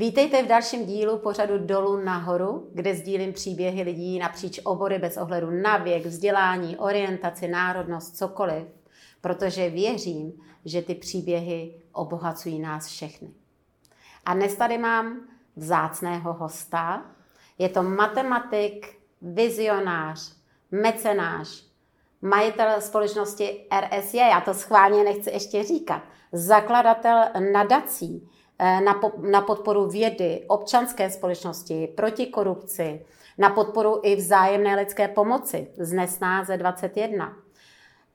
Vítejte v dalším dílu pořadu Dolů nahoru, kde sdílím příběhy lidí napříč obory bez ohledu na věk, vzdělání, orientaci, národnost, cokoliv, protože věřím, že ty příběhy obohacují nás všechny. A dnes tady mám vzácného hosta. Je to matematik, vizionář, mecenář, majitel společnosti RSJ, já to schválně nechci ještě říkat, zakladatel nadací, na, po, na podporu vědy, občanské společnosti, proti korupci, na podporu i vzájemné lidské pomoci z Nesnáze 21.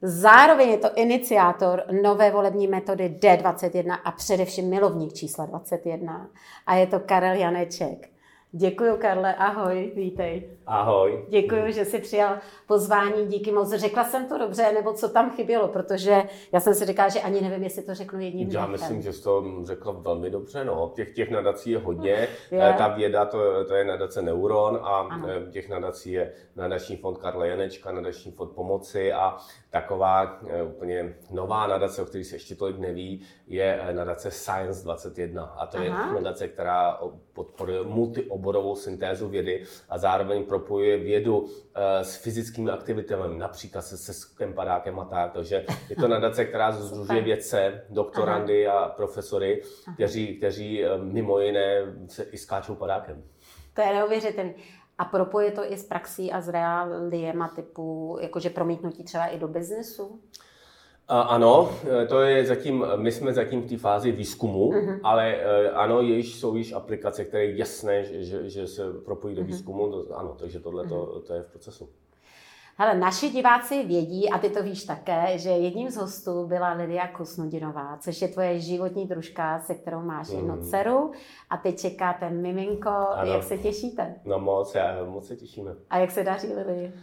Zároveň je to iniciátor nové volební metody D21 a především milovník čísla 21. A je to Karel Janeček. Děkuji, Karle, ahoj, vítej. Ahoj. Děkuji, že jsi přijal pozvání, díky moc. Řekla jsem to dobře, nebo co tam chybělo, protože já jsem si říkala, že ani nevím, jestli to řeknu jedním Já myslím, že jsi to řekla velmi dobře. No. Těch, těch nadací je hodně. Je. Ta věda, to, to je nadace Neuron a ano. Eh, těch nadací je nadační fond Karla Janečka, nadační fond Pomoci a taková eh, úplně nová nadace, o které se ještě tolik neví, je eh, nadace Science 21. A to Aha. je nadace, která podporuje multioborovou syntézu vědy a zároveň propojuje vědu eh, s fyzickými aktivitami, například se seskem, padákem a tak. Takže je to nadace, která združuje vědce, doktorandy Aha. a profesory, kteří, kteří mimo jiné se i skáčou padákem. To je neuvěřitelné. A propoje to i s praxí a s reáliema typu, jakože promítnutí třeba i do biznesu? Ano, e, to je zatím, my jsme zatím v té fázi výzkumu, uh-huh. ale e, ano, již, jsou již aplikace, které je jasné, že, že se propojí do uh-huh. výzkumu, to, ano, takže tohle uh-huh. to je v procesu. Hele, naši diváci vědí, a ty to víš také, že jedním z hostů byla Lidia Kusnudinová, což je tvoje životní družka, se kterou máš mm. jednu dceru a teď čekáte miminko. Ano. Jak se těšíte? No moc, já, moc se těšíme. A jak se daří Lili?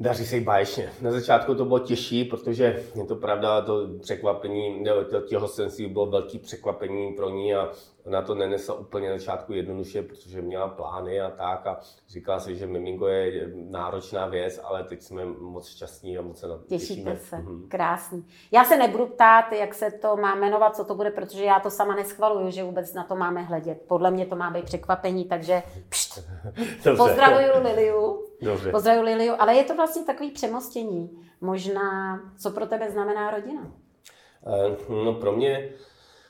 Daří se jí báječně. Na začátku to bylo těžší, protože je to pravda, to překvapení, to těhostenství bylo velký překvapení pro ní a ona to nenesla úplně na začátku jednoduše, protože měla plány a tak a říkala si, že miminko je náročná věc, ale teď jsme moc šťastní a moc se na to Těšíte těšíme. se, mm-hmm. krásný. Já se nebudu ptát, jak se to má jmenovat, co to bude, protože já to sama neschvaluju, že vůbec na to máme hledět. Podle mě to má být překvapení, takže pšt, pozdravuju Liliu. Dobře. Pozdravuju Liliu, ale je to vlastně takový přemostění. Možná, co pro tebe znamená rodina? Uh, no pro mě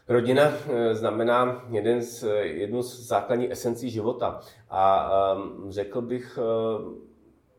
Rodina eh, znamená jeden z, jednu z základních esencí života. A um, řekl bych, uh,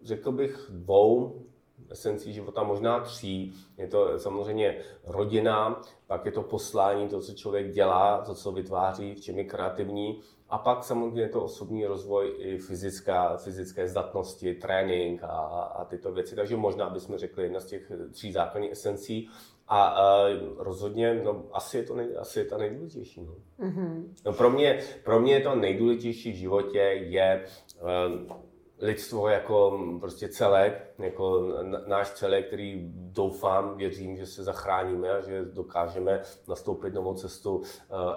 řekl bych dvou esencí života, možná tří. Je to samozřejmě rodina, pak je to poslání, to, co člověk dělá, to, co vytváří, v čem je kreativní. A pak samozřejmě je to osobní rozvoj i fyzická, fyzické zdatnosti, trénink a, a tyto věci. Takže možná bychom řekli jedna z těch tří základních esencí. A uh, rozhodně, no, asi je to nej, asi je to nejdůležitější. No. Mm-hmm. No, pro, mě, pro mě je to nejdůležitější v životě je uh, lidstvo jako prostě celek, jako náš celek, který doufám, věřím, že se zachráníme a že dokážeme nastoupit novou cestu uh,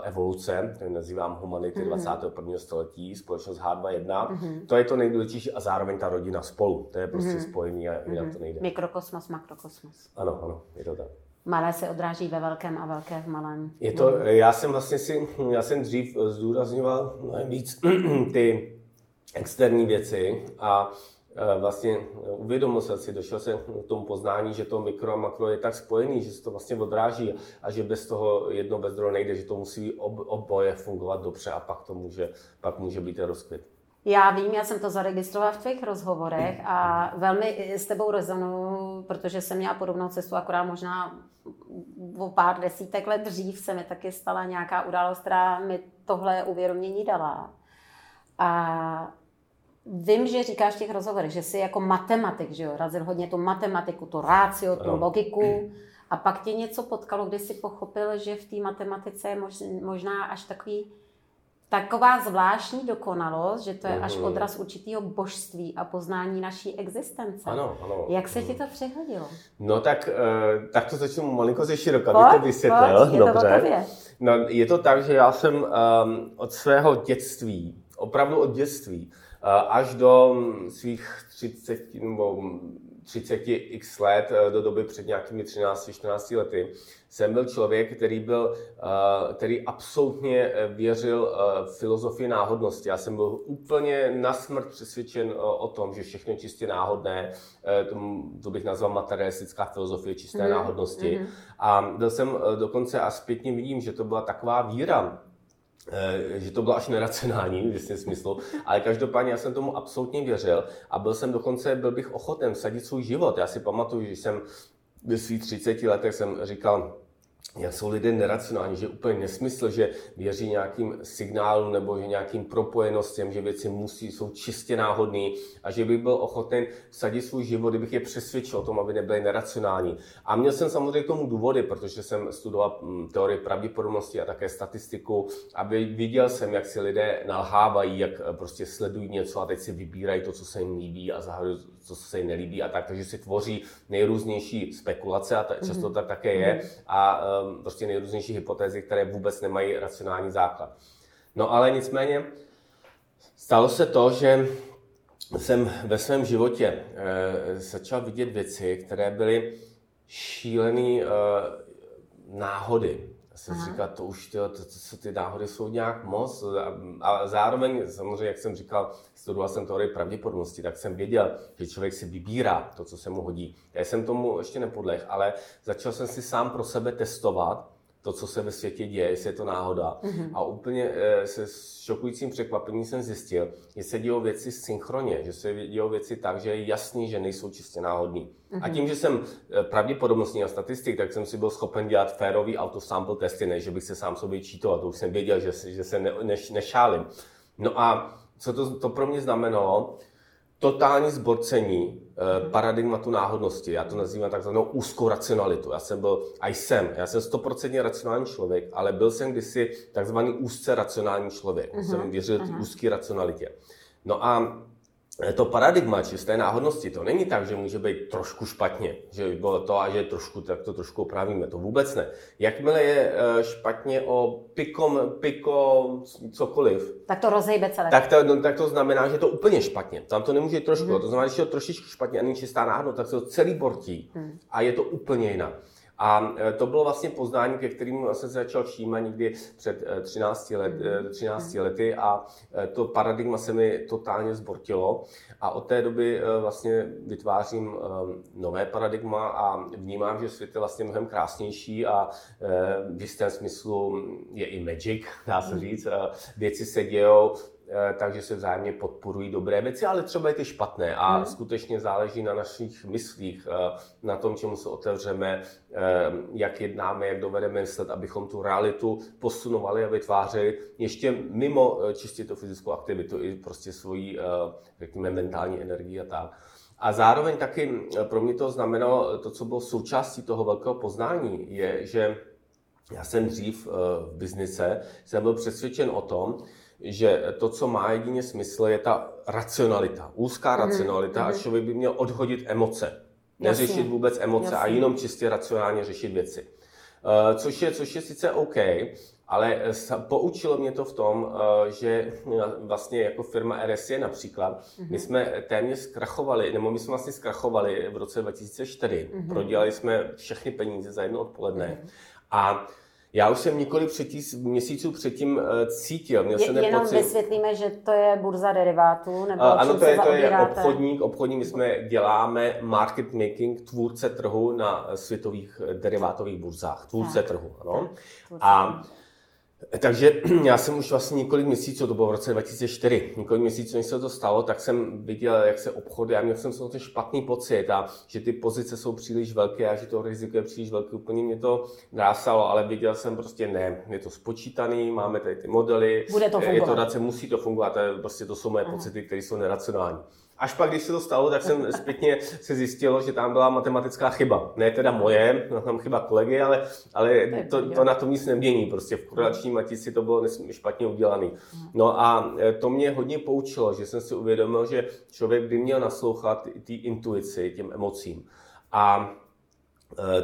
evoluce, který nazývám humanity mm-hmm. 21. století, společnost H21. Mm-hmm. To je to nejdůležitější a zároveň ta rodina spolu. To je prostě mm-hmm. spojení a jinak mm-hmm. to nejde. Mikrokosmos, makrokosmos. Ano, ano, je to tak malé se odráží ve velkém a velké v malém. Je to, já jsem vlastně si, já jsem dřív zdůrazňoval víc ty externí věci a e, vlastně uvědomil jsem si, došel jsem k tomu poznání, že to mikro a makro je tak spojený, že se to vlastně odráží a že bez toho jedno bez druhého nejde, že to musí oboje fungovat dobře a pak to může, pak může být rozkvět. Já vím, já jsem to zaregistrovala v tvých rozhovorech a velmi s tebou rezonuju, protože jsem měla podobnou cestu, akorát možná o pár desítek let dřív se mi taky stala nějaká událost, která mi tohle uvědomění dala. A vím, že říkáš v těch rozhovorech, že jsi jako matematik, že jo, razil hodně tu matematiku, tu rácio, tu logiku. A pak tě něco potkalo, kdy jsi pochopil, že v té matematice je možná až takový taková zvláštní dokonalost, že to je až mhm. odraz určitého božství a poznání naší existence. Ano, ano. Jak se ti to přehodilo? No tak, eh, tak to začnu malinko ze široka, to vysvětlil. Pojď, je Dobře. To no, je to tak, že já jsem um, od svého dětství, opravdu od dětství, uh, až do svých 30 nebo 30 x let eh, do doby před nějakými 13-14 lety jsem byl člověk, který byl, eh, který absolutně věřil filozofii náhodnosti. Já jsem byl úplně na smrt přesvědčen o tom, že všechno je čistě náhodné, to bych nazval materialistická filozofie čisté mm. náhodnosti. Mm. A byl jsem dokonce a zpětně vidím, že to byla taková víra, Eh, že to bylo až neracionální v jistém smyslu, ale každopádně já jsem tomu absolutně věřil a byl jsem dokonce, byl bych ochoten vsadit svůj život. Já si pamatuju, že jsem ve svých 30 letech jsem říkal, jak jsou lidé neracionální, že je úplně nesmysl, že věří nějakým signálům nebo že nějakým propojenostem, že věci musí, jsou čistě náhodné a že bych byl ochoten sadit svůj život, kdybych je přesvědčil o tom, aby nebyly neracionální. A měl jsem samozřejmě k tomu důvody, protože jsem studoval mm, teorii pravděpodobnosti a také statistiku, aby viděl jsem, jak si lidé nalhávají, jak eh, prostě sledují něco a teď si vybírají to, co se jim líbí a zahajují co se jim nelíbí a tak, takže si tvoří nejrůznější spekulace a často tak také je mhm. a um, prostě nejrůznější hypotézy, které vůbec nemají racionální základ. No ale nicméně stalo se to, že jsem ve svém životě e, začal vidět věci, které byly šílené e, náhody jsem Aha. říkal, to už to, to, to, ty náhody jsou nějak moc. A, zároveň, samozřejmě, jak jsem říkal, studoval jsem teorii pravděpodobnosti, tak jsem věděl, že člověk si vybírá to, co se mu hodí. Já jsem tomu ještě nepodleh, ale začal jsem si sám pro sebe testovat, to, co se ve světě děje, jestli je to náhoda. Mm-hmm. A úplně e, se šokujícím překvapením jsem zjistil, že se dějou věci synchronně, že se dějou věci tak, že je jasný, že nejsou čistě náhodní. Mm-hmm. A mhm. tím, že jsem eh, pravděpodobnostní a statistik, tak jsem si byl schopen dělat férový autosample testy, ne, že bych se sám sobě čítal, to už jsem věděl, že, že se ne, ne, nešálím. No a co to, to pro mě znamenalo? Totální zborcení eh, paradigmatu náhodnosti. Já to nazývám takzvanou úzkou racionalitu. Já jsem byl, a jsem, já jsem stoprocentně racionální člověk, ale byl jsem kdysi takzvaný úzce racionální člověk. Uh-huh. Jsem věřil uh-huh. úzké racionalitě. No a to paradigma čisté náhodnosti, to není tak, že může být trošku špatně, že bylo to a že trošku, tak to trošku opravíme, to vůbec ne. Jakmile je eh, špatně o pikom, piko, cokoliv, tak to rozejbe celé. Tak to, no, tak to znamená, že je to úplně špatně. Tam to nemůže trošku, mm. to znamená, že je to trošičku špatně a není čistá náhodnost, tak se to celý bortí mm. a je to úplně jinak. A e, to bylo vlastně poznání, ke kterému jsem se začal všímat někdy před 13, e, let, 13 e, lety a to paradigma se mi totálně zbortilo. A od té doby vlastně vytvářím nové paradigma a vnímám, že svět je vlastně mnohem krásnější a v jistém smyslu je i magic, dá se říct. Věci se dějou takže se vzájemně podporují dobré věci, ale třeba i ty špatné. A hmm. skutečně záleží na našich myslích, eh, na tom, čemu se otevřeme, eh, jak jednáme, jak dovedeme myslet, abychom tu realitu posunovali a vytvářeli ještě mimo čistě tu fyzickou aktivitu, i prostě svoji, řekněme, mentální energii a tak. A zároveň taky pro mě to znamenalo, to, co bylo součástí toho velkého poznání, je, že já jsem dřív v biznise, jsem byl přesvědčen o tom, že to, co má jedině smysl, je ta racionalita, úzká mm-hmm. racionalita a mhm. člověk by měl odhodit emoce. Neřešit Jasně. vůbec emoce Jasně. a jenom čistě racionálně řešit věci. Uh, což je, což je sice OK, ale poučilo mě to v tom, uh, že vlastně jako firma RSE například, mm-hmm. my jsme téměř zkrachovali, nebo my jsme vlastně zkrachovali v roce 2004. Mm-hmm. Prodělali jsme všechny peníze za jedno odpoledne. Mm-hmm. A já už jsem několik předtí, měsíců předtím eh, cítil. Měl jsem jenom pocit... vysvětlíme, že to je burza derivátů, nebo uh, Ano, to je, to je obchodník. Obchodník, my jsme děláme market making, tvůrce trhu na světových derivátových burzách. Tvůrce tak. trhu, ano. Tak, a takže já jsem už vlastně několik měsíců, to bylo v roce 2004, několik měsíců, než se to stalo, tak jsem viděl, jak se obchody, a měl jsem z toho ten špatný pocit a že ty pozice jsou příliš velké a že to riziko je příliš velké, úplně mě to drásalo, ale viděl jsem prostě ne, je to spočítaný, máme tady ty modely, Bude to fungovat. je to dace, musí to fungovat, to, je, prostě to jsou moje Aha. pocity, které jsou neracionální. Až pak, když se to stalo, tak jsem zpětně se zjistilo, že tam byla matematická chyba. Ne teda moje, tam chyba kolegy, ale, ale to, to na tom nic nemění. Prostě v korelační matici to bylo špatně udělané. No a e, to mě hodně poučilo, že jsem si uvědomil, že člověk by měl naslouchat té intuici, těm emocím. A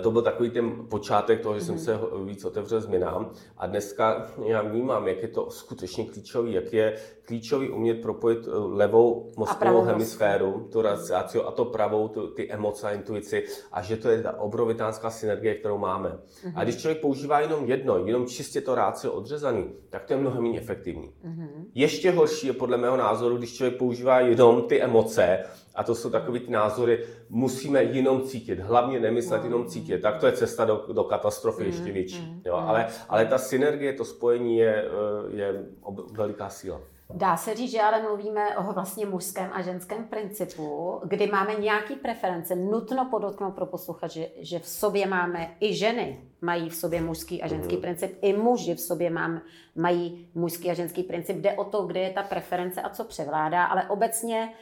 to byl takový ten počátek toho, že jsem mhm. se víc otevřel změnám a dneska já vnímám, jak je to skutečně klíčový, jak je klíčový umět propojit eh, levou mozkovou hemisféru, tu raciáciu a to pravou, tu, ty emoce a intuici a že to je ta obrovitánská synergie, kterou máme. Uh-huh. A když člověk používá jenom jedno, jenom čistě to rácio odřezaný, tak to je mnohem méně efektivní. Uh-huh. Ještě horší je podle mého názoru, když člověk používá jenom ty emoce, a to jsou takové ty názory, musíme jenom cítit, hlavně nemyslet, uh-huh. jenom cítit. Tak to je cesta do, do katastrofy uh-huh. ještě větší. Jo? Ale, ale ta synergie, to spojení je, eh, je veliká síla. Dá se říct, že ale mluvíme o vlastně mužském a ženském principu, kdy máme nějaký preference. Nutno podotknout pro posluchače, že v sobě máme i ženy, mají v sobě mužský a ženský mm. princip, i muži v sobě mám, mají mužský a ženský princip. Jde o to, kde je ta preference a co převládá, ale obecně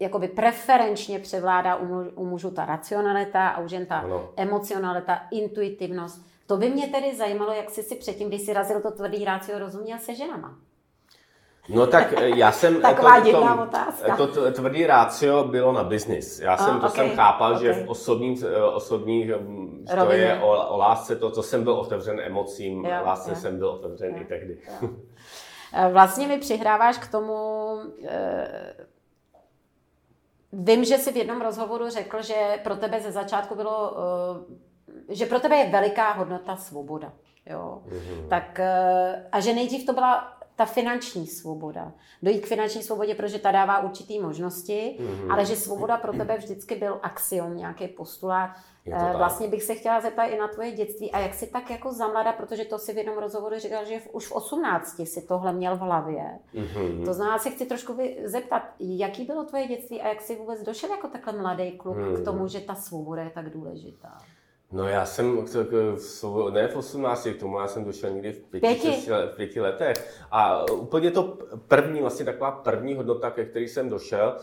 jakoby preferenčně převládá u, muž, u mužů ta racionalita a u žen ta ano. emocionalita, intuitivnost. To by mě tedy zajímalo, jak jsi si předtím, když jsi razil to tvrdý rácio, rozuměl se ženama. No tak eh, já jsem... Taková to, to, otázka. To, tvrdý rácio bylo na biznis. Já jsem, oh, to okay. jsem chápal, okay. že v osobních, eh, osobních hm, to je o, o lásce, to, to jsem byl otevřen emocím, jo, lásce jo. jsem byl otevřen jo, i tehdy. Jo. Eh, vlastně mi přihráváš k tomu... Eh, vím, že jsi v jednom rozhovoru řekl, že pro tebe ze začátku bylo... Eh, že pro tebe je veliká hodnota svoboda. Jo. Mm-hmm. Tak, a že nejdřív to byla ta finanční svoboda. Dojít k finanční svobodě, protože ta dává určitý možnosti, mm-hmm. ale že svoboda pro tebe vždycky byl axiom, nějaký postulát. Eh, vlastně bych se chtěla zeptat i na tvoje dětství a jak si tak jako zamlada, protože to si v jednom rozhovoru říkal, že už v 18 si tohle měl v hlavě. Mm-hmm. To znamená, si chci trošku zeptat, jaký bylo tvoje dětstí a jak jsi vůbec došel jako takhle mladý kluk mm-hmm. k tomu, že ta svoboda je tak důležitá? No já jsem, ne v 18, k tomu já jsem došel někdy v pěti, pěti? Šesti, v pěti letech. A úplně to první, vlastně taková první hodnota, ke který jsem došel,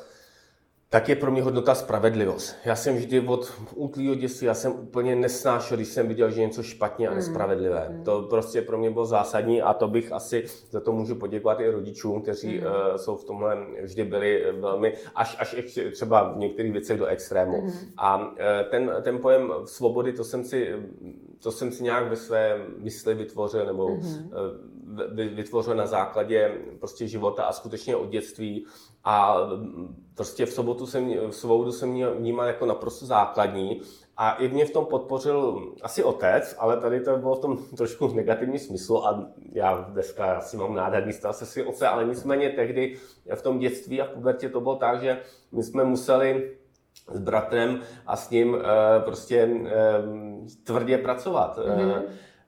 tak je pro mě hodnota spravedlivost. Já jsem vždy od útlýho dětství, já jsem úplně nesnášel, když jsem viděl, že je něco špatně a mm. nespravedlivé. Mm. To prostě pro mě bylo zásadní a to bych asi za to můžu poděkovat i rodičům, kteří mm. uh, jsou v tomhle vždy byli velmi, až, až třeba v některých věcech do extrému. Mm. A uh, ten, ten pojem svobody, to jsem si, to jsem si nějak ve své mysli vytvořil, nebo mm. uh, vytvořil na základě prostě života a skutečně od dětství a prostě v sobotu jsem, v svobodu jsem měl vnímal jako naprosto základní a i mě v tom podpořil asi otec, ale tady to bylo v tom trošku negativní smyslu a já dneska asi mám nádherný stav se svým otcem, ale nicméně tehdy v tom dětství a v pubertě to bylo tak, že my jsme museli s bratrem a s ním eh, prostě eh, tvrdě pracovat. Mm-hmm.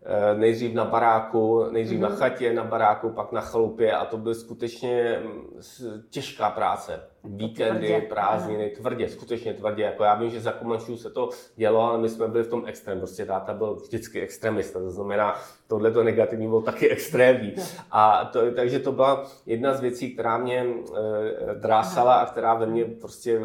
Eh, nejdřív na baráku, nejdřív mm-hmm. na mhm. chatě, na baráku, pak na chalupě a to byla skutečně mm, těžká práce. Víkendy, tvrdě. prázdniny, tvrdě, skutečně tvrdě. Jako já vím, že za Komančů se to dělo, ale my jsme byli v tom extrém. Prostě táta byl vždycky extremista, to znamená, tohle to negativní bylo taky extrémní. A to, takže to byla jedna z věcí, která mě e, drásala a která ve mně prostě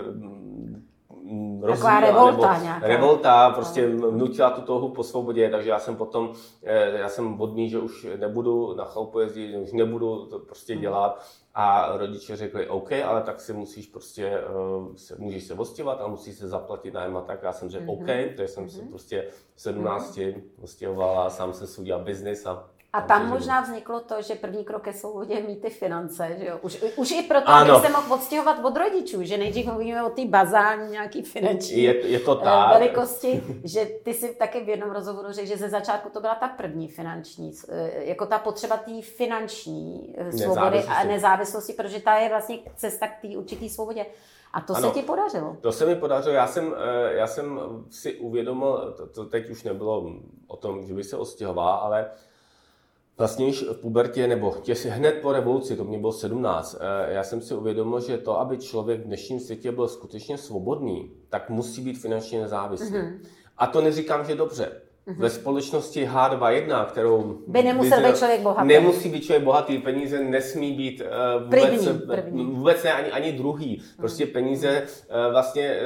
rozvíjela, revolta nebo nějaká. revolta, prostě nutila tu touhu po svobodě, takže já jsem potom, eh, já jsem vodní, že už nebudu na chalupu jezdit, už nebudu to prostě dělat a rodiče řekli, OK, ale tak si musíš prostě, uh, se, můžeš se ostěvat a musíš se zaplatit nájem a tak. Já jsem řekl, mm-hmm. OK, takže jsem mm-hmm. se prostě v 17 mm-hmm. ostěhoval a sám jsem si udělal biznis a a tam možná vzniklo to, že první krok ke svobodě mít ty finance, že jo? Už, už i proto, ano. abych se mohl odstěhovat od rodičů, že nejdřív mluvíme o té bazální nějaký finanční je, je to eh, tak. velikosti, že ty si taky v jednom rozhovoru řekl, že ze začátku to byla ta první finanční, eh, jako ta potřeba té finanční eh, svobody a nezávislosti, protože ta je vlastně cesta k té určité svobodě. A to ano, se ti podařilo? To se mi podařilo. Já jsem, já jsem si uvědomil, to, to teď už nebylo o tom, že by se odstěhoval, ale Vlastně již v pubertě, nebo těsi hned po revoluci, to mě bylo 17, eh, já jsem si uvědomil, že to, aby člověk v dnešním světě byl skutečně svobodný, tak musí být finančně nezávislý. Mm-hmm. A to neříkám, že dobře. Mm-hmm. Ve společnosti H21, kterou... By nemusel být člověk bohatý. Nemusí být člověk bohatý, peníze nesmí být uh, vůbec, první, první. vůbec ne ani, ani druhý. Prostě peníze uh, vlastně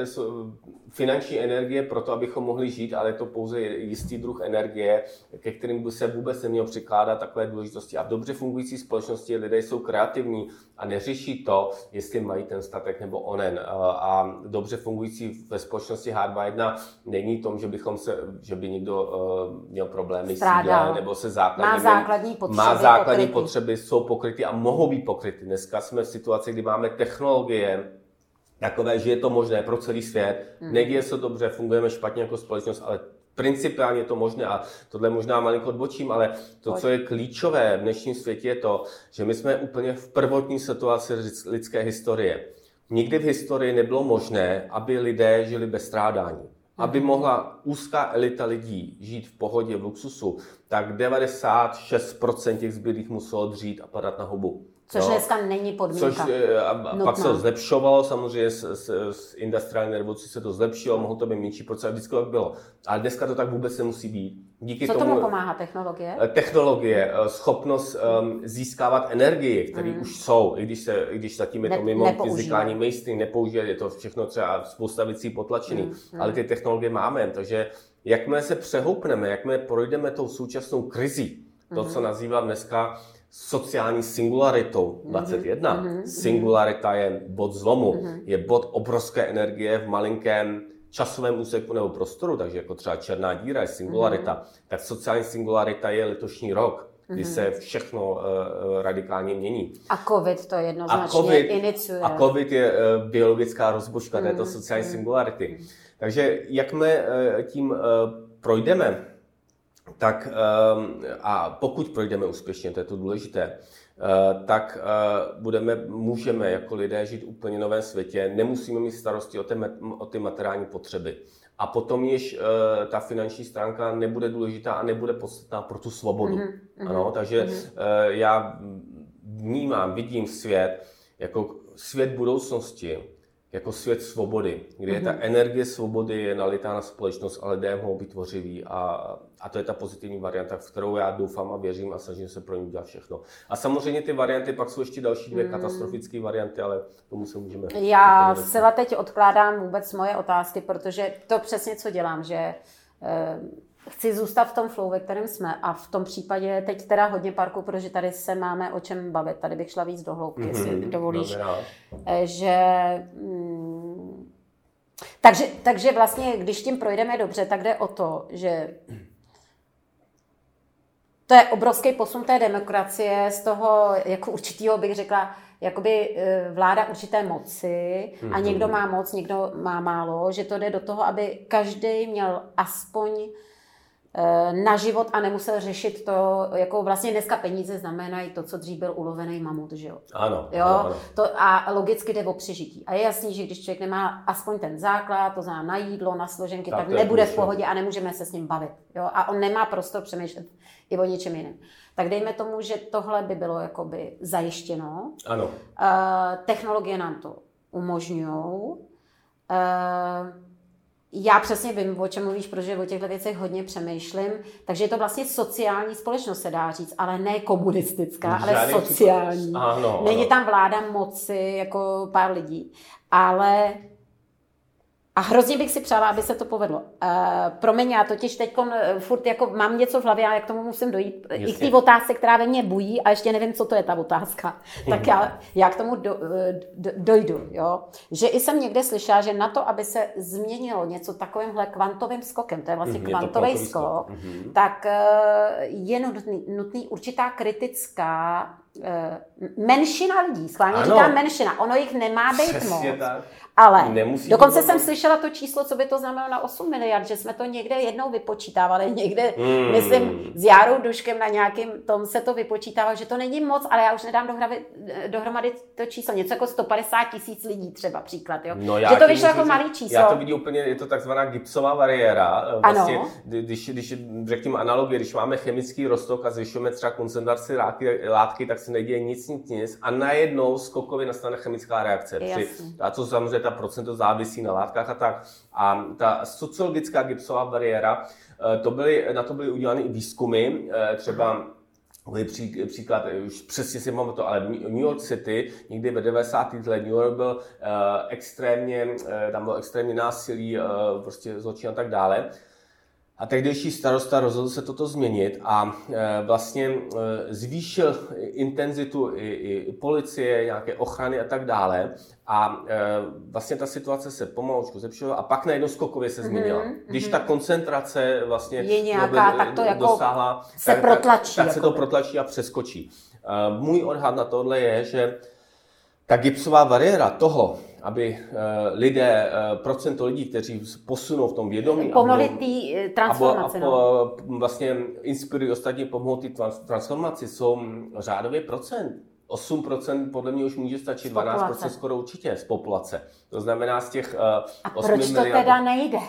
finanční energie pro to, abychom mohli žít, ale je to pouze jistý druh energie, ke kterým by se vůbec nemělo přikládat takové důležitosti. A v dobře fungující společnosti lidé jsou kreativní a neřeší to, jestli mají ten statek nebo onen. A dobře fungující ve společnosti H21 není tom, že bychom se, že by někdo uh, měl problémy s jídlem, nebo se základní, má základní potřeby, má základní pokryty. potřeby, jsou pokryty a mohou být pokryty. Dneska jsme v situaci, kdy máme technologie, takové, že je to možné pro celý svět. Hmm. Neděje se dobře, fungujeme špatně jako společnost, ale principiálně je to možné a tohle možná malinko odbočím, ale to, co je klíčové v dnešním světě, je to, že my jsme úplně v prvotní situaci lidské historie. Nikdy v historii nebylo možné, aby lidé žili bez strádání. Aby hmm. mohla úzká elita lidí žít v pohodě, v luxusu, tak 96% těch zbylých muselo dřít a padat na hubu. Což no, dneska není podmínka. Což, eh, a, a pak se zlepšovalo, samozřejmě s, s, s industriální revolucí se to zlepšilo, mohlo to být menší procent, vždycky to bylo. Ale dneska to tak vůbec nemusí být. Díky Co tomu, tomu pomáhá technologie? Eh, technologie, eh, schopnost um, získávat energii, které mm. už jsou, i když, se, i když zatím je to mimo ne, fyzikální mainstream, nepoužije, je to všechno třeba spousta věcí potlačený, mm. ale ty technologie máme, takže jakmile se přehoupneme, jakmile projdeme tou současnou krizi, to, co mhm. nazývám dneska sociální singularitou 21. Mm-hmm. Singularita je bod zlomu, mm-hmm. je bod obrovské energie v malinkém časovém úseku nebo prostoru, takže jako třeba černá díra je singularita, mm-hmm. tak sociální singularita je letošní rok, kdy mm-hmm. se všechno uh, radikálně mění. A COVID to jednoznačně a COVID, iniciuje. A COVID je uh, biologická rozbočka mm-hmm. této sociální mm-hmm. singularity. Takže jakmile uh, tím uh, projdeme, tak ehm, a pokud projdeme úspěšně, to je to důležité, eh, tak eh, budeme, můžeme jako lidé žít úplně novém světě, nemusíme mít starosti o, ty, o ty materiální potřeby. A potom již uh, ta finanční stránka nebude důležitá a nebude podstatná pro tu svobodu. Mm-hmm. Ano, takže mm-hmm. já vnímám, vidím svět jako svět budoucnosti, jako svět svobody, kde je ta mhm. energie svobody je nalitá na společnost a lidé mohou být tvořiví a, a to je ta pozitivní varianta, v kterou já doufám a věřím a snažím se pro ní dělat všechno. A samozřejmě ty varianty, pak jsou ještě další dvě mm. katastrofické varianty, ale tomu se můžeme... Já zcela teď odkládám vůbec moje otázky, protože to přesně, co dělám, že eh, chci zůstat v tom flow, ve kterém jsme a v tom případě teď teda hodně parku, protože tady se máme o čem bavit. Tady bych šla víc do hloubky, mm-hmm. jestli dovolíš. Dobrá. Eh, že... Mm, takže, takže vlastně, když tím projdeme dobře, tak jde o to, že to je obrovský posun té demokracie z toho, jako určitýho bych řekla, jakoby eh, vláda určité moci a mhm. někdo má moc, někdo má málo, že to jde do toho, aby každý měl aspoň na život a nemusel řešit to, jako vlastně dneska peníze znamenají to, co dřív byl ulovený mamut, že jo? Ano. jo? ano, ano. To, a logicky jde o přežití. A je jasný, že když člověk nemá aspoň ten základ, to znamená na jídlo, na složenky, tak, tak nebude v pohodě a nemůžeme se s ním bavit. Jo? A on nemá prostor přemýšlet i o něčem jiném. Tak dejme tomu, že tohle by bylo jakoby zajištěno. Ano. Uh, technologie nám to umožňují. Uh, já přesně vím, o čem mluvíš, protože o těchto věcech hodně přemýšlím. Takže je to vlastně sociální společnost, se dá říct, ale ne komunistická, Žádný ale sociální. Ano, Není tam vláda moci jako pár lidí, ale a hrozně bych si přála, aby se to povedlo. Uh, promiň, já totiž teď eh, furt jako mám něco v hlavě a jak k tomu musím dojít. Jasně. I k té otázce, která ve mně bují a ještě nevím, co to je ta otázka. tak já, já k tomu do, eh, do, dojdu. Jo? Že i jsem někde slyšela, že na to, aby se změnilo něco takovýmhle kvantovým skokem, to je vlastně mm, kvantový skok, skok mm-hmm. tak uh, je nutný, nutný určitá kritická menšina lidí, schválně říkám menšina, ono jich nemá být Přesně moc. Tak. Ale Nemusí dokonce jsem slyšela to číslo, co by to znamenalo na 8 miliard, že jsme to někde jednou vypočítávali, někde, hmm. myslím, s Járou Duškem na nějakým tom se to vypočítávalo, že to není moc, ale já už nedám dohromady, dohromady to číslo, něco jako 150 tisíc lidí třeba příklad, jo? No, že to vyšlo jako malý číslo. Já to vidím úplně, je to takzvaná gipsová bariéra. Vlastně, ano. Když, když řekněme analogie, když máme chemický roztok a zvyšujeme třeba koncentraci látky, látky, tak se neděje nic, nic, nic a najednou skokově nastane chemická reakce. Při, a co samozřejmě ta procento závisí na látkách a tak. A ta sociologická gipsová bariéra, eh, to byly, na to byly udělány i výzkumy, eh, třeba pří, příklad, už přesně si mám to, ale New York City, někdy ve 90. letech New York byl uh, extrémně, uh, tam bylo extrémně násilí, uh, prostě zločin a tak dále. A tehdejší starosta rozhodl se toto změnit a e, vlastně e, zvýšil intenzitu i, i policie, nějaké ochrany a tak dále. A e, vlastně ta situace se pomalučku zlepšovala a pak najednou skokově se změnila. Mm-hmm. Když ta koncentrace vlastně je nějaká, tak to jako dosáhla, se tak, protlačí. Tak, tak se to protlačí a přeskočí. Můj odhad na tohle je, že ta gipsová bariéra toho, aby uh, lidé, uh, procento lidí, kteří posunou v tom vědomí pomohli té transformaci. A, a, a vlastně inspirují ostatní, pomohou té transformaci, jsou řádově procent. 8% podle mě už může stačit, 12% skoro určitě z populace. To znamená z těch uh, A proč to teda nejde?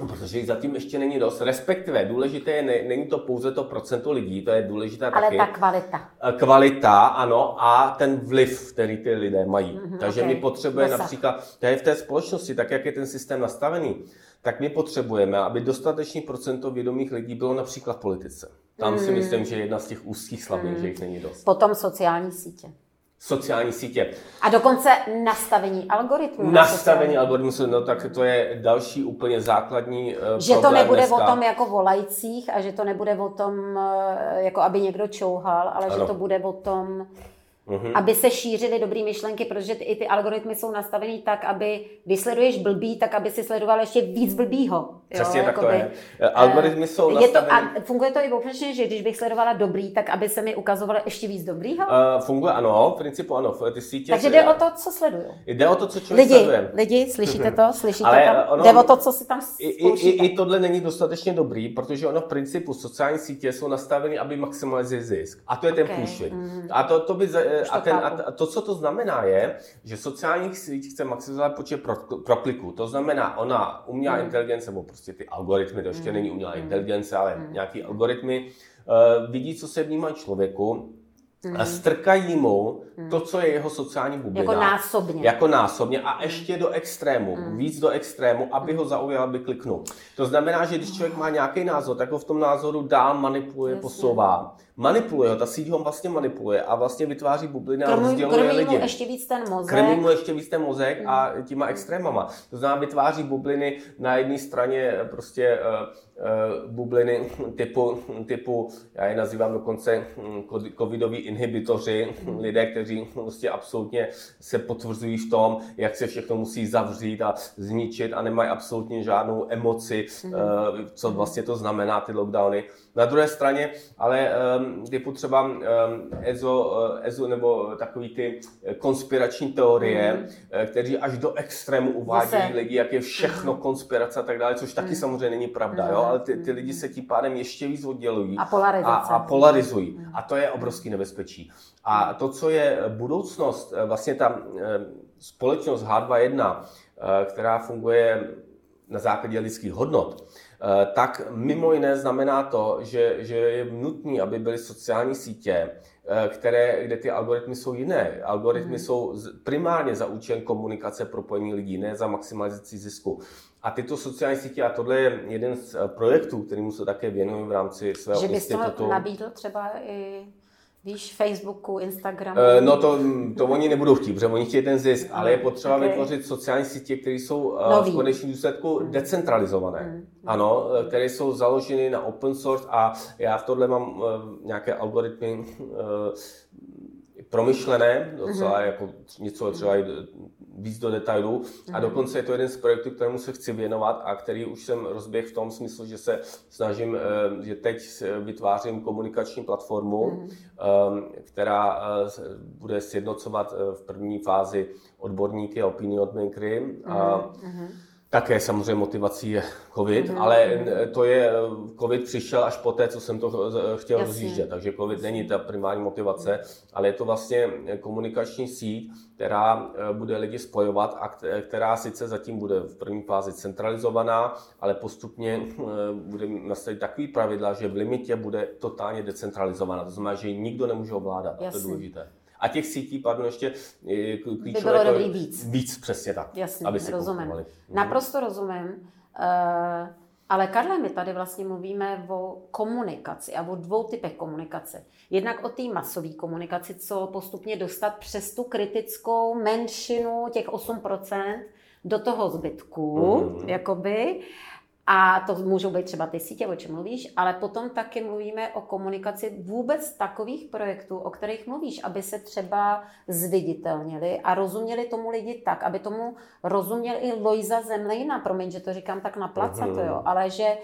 No, protože jich zatím ještě není dost. Respektive důležité je, ne, není to pouze to procento lidí, to je důležitá Ale taky. ta kvalita. Kvalita, ano, a ten vliv, který ty lidé mají. Mm-hmm, Takže okay. my potřebujeme například, to je v té společnosti, tak jak je ten systém nastavený, tak my potřebujeme, aby dostatečný procento vědomých lidí bylo například v politice. Tam mm. si myslím, že jedna z těch úzkých slabinek, mm. že jich není dost. Potom sociální sítě sociální sítě. A dokonce nastavení algoritmů. Nastavení algoritmů, no tak to je další úplně základní uh, Že to nebude dneska. o tom jako volajících a že to nebude o tom, uh, jako aby někdo čouhal, ale ano. že to bude o tom, mm-hmm. aby se šířily dobré myšlenky, protože ty, i ty algoritmy jsou nastavený tak, aby když sleduješ blbý, tak aby si sledoval ještě víc blbýho. Přesně jo, tak jakoby, to je. Eh, algoritmy jsou je nastavený... To, a funguje to i opačně, že když bych sledovala dobrý, tak aby se mi ukazovalo ještě víc dobrýho? Uh, funguje ano, v principu ano. Ty sítě Takže jde o to, co sleduju. Jde o to, co člověk lidi, sleduje. Lidi, slyšíte to? Slyšíte Ale to? Ono, jde o to, co si tam i, i, i, tohle není dostatečně dobrý, protože ono v principu sociální sítě jsou nastaveny, aby maximalizovali zisk. A to je ten okay. průšvih. Mm. A to, to by, a, ten, a to, co to znamená, je, že sociální síť chce maximalizovat počet prokliků. To znamená, ona umělá mm. inteligence, nebo prostě ty algoritmy, to ještě mm. není umělá mm. inteligence, ale mm. nějaký algoritmy, uh, vidí, co se vnímá člověku, Mm. A strkají mu mm. to, co je jeho sociální bublina. Jako násobně. Jako násobně a ještě do extrému, mm. víc do extrému, aby ho zaujal, aby kliknul. To znamená, že když člověk má nějaký názor, tak ho v tom názoru dál manipuluje, Jasně. posouvá manipuluje ho, ta síť ho vlastně manipuluje a vlastně vytváří bubliny a rozděluje krmí lidi. mu ještě víc ten mozek. Krmí mu ještě víc ten mozek mm. a těma extrémama. To znamená, vytváří bubliny na jedné straně prostě uh, uh, bubliny typu, typu, já je nazývám dokonce hm, covidoví inhibitoři, mm. lidé, kteří prostě absolutně se potvrzují v tom, jak se všechno musí zavřít a zničit a nemají absolutně žádnou emoci, mm. uh, co vlastně to znamená ty lockdowny. Na druhé straně, ale um, typu třeba um, EZO, uh, EZO nebo takový ty konspirační teorie, mm. kteří až do extrému uvádějí Zase. lidi, jak je všechno mm. konspirace a tak dále, což taky mm. samozřejmě není pravda, mm. jo? ale ty, ty lidi se tím pádem ještě víc oddělují a, a, a polarizují. Mm. A to je obrovský nebezpečí. A to, co je budoucnost, vlastně ta společnost H2.1, která funguje na základě lidských hodnot, Eh, tak mimo jiné znamená to, že, že je nutné, aby byly sociální sítě, eh, které, kde ty algoritmy jsou jiné. Algoritmy mm. jsou primárně za účelem komunikace, propojení lidí, ne za maximalizaci zisku. A tyto sociální sítě, a tohle je jeden z eh, projektů, kterým se také věnují v rámci svého že institutu. Že bys to nabídl třeba i Víš, Facebooku, Instagramu? Uh, no to, to oni nebudou chtít, protože oni chtějí ten zisk, ale je potřeba okay. vytvořit sociální sítě, které jsou uh, v konečném důsledku mm. decentralizované. Mm. Ano, eh, které jsou založeny na open source a já v tohle mám nějaké algoritmy promyšlené, docela mm-hmm. jako něco třeba víc do detailů. Mm-hmm. A mhm. dokonce je to jeden z projektů, kterému se chci věnovat a který už jsem rozběh v tom smyslu, že se snažím, eh, že teď vytvářím komunikační platformu, mm-hmm. která eh, bude sjednocovat v první fázi odborníky a opinion makery. Mm-hmm. Také samozřejmě motivací je COVID, mm-hmm. ale to je, COVID přišel až poté, co jsem to chtěl Jasně. rozjíždět, takže COVID Jasně. není ta primární motivace, ale je to vlastně komunikační síť, která eh, bude lidi spojovat a která sice zatím bude v první fázi centralizovaná, ale postupně eh, bude nastavit takový pravidla, že v limitě bude totálně decentralizovaná. To znamená, že ji nikdo nemůže ovládat. Jasně. To je důležité. A těch sítí, pardon, ještě klíčové... By bylo dobrý víc. Víc, přesně tak. Jasně, aby si rozumím. Naprosto rozumím. Uh, Ale Karle, my tady vlastně mluvíme o komunikaci a o dvou typech komunikace. Jednak o té masové komunikaci, co postupně dostat přes tu kritickou menšinu, těch 8%, do toho zbytku, mm-hmm. jakoby. A to můžou být třeba ty sítě, o čem mluvíš, ale potom taky mluvíme o komunikaci vůbec takových projektů, o kterých mluvíš, aby se třeba zviditelnili a rozuměli tomu lidi tak, aby tomu rozuměl i Lojza Zemlejna, promiň, že to říkám tak na placa, to jo, ale že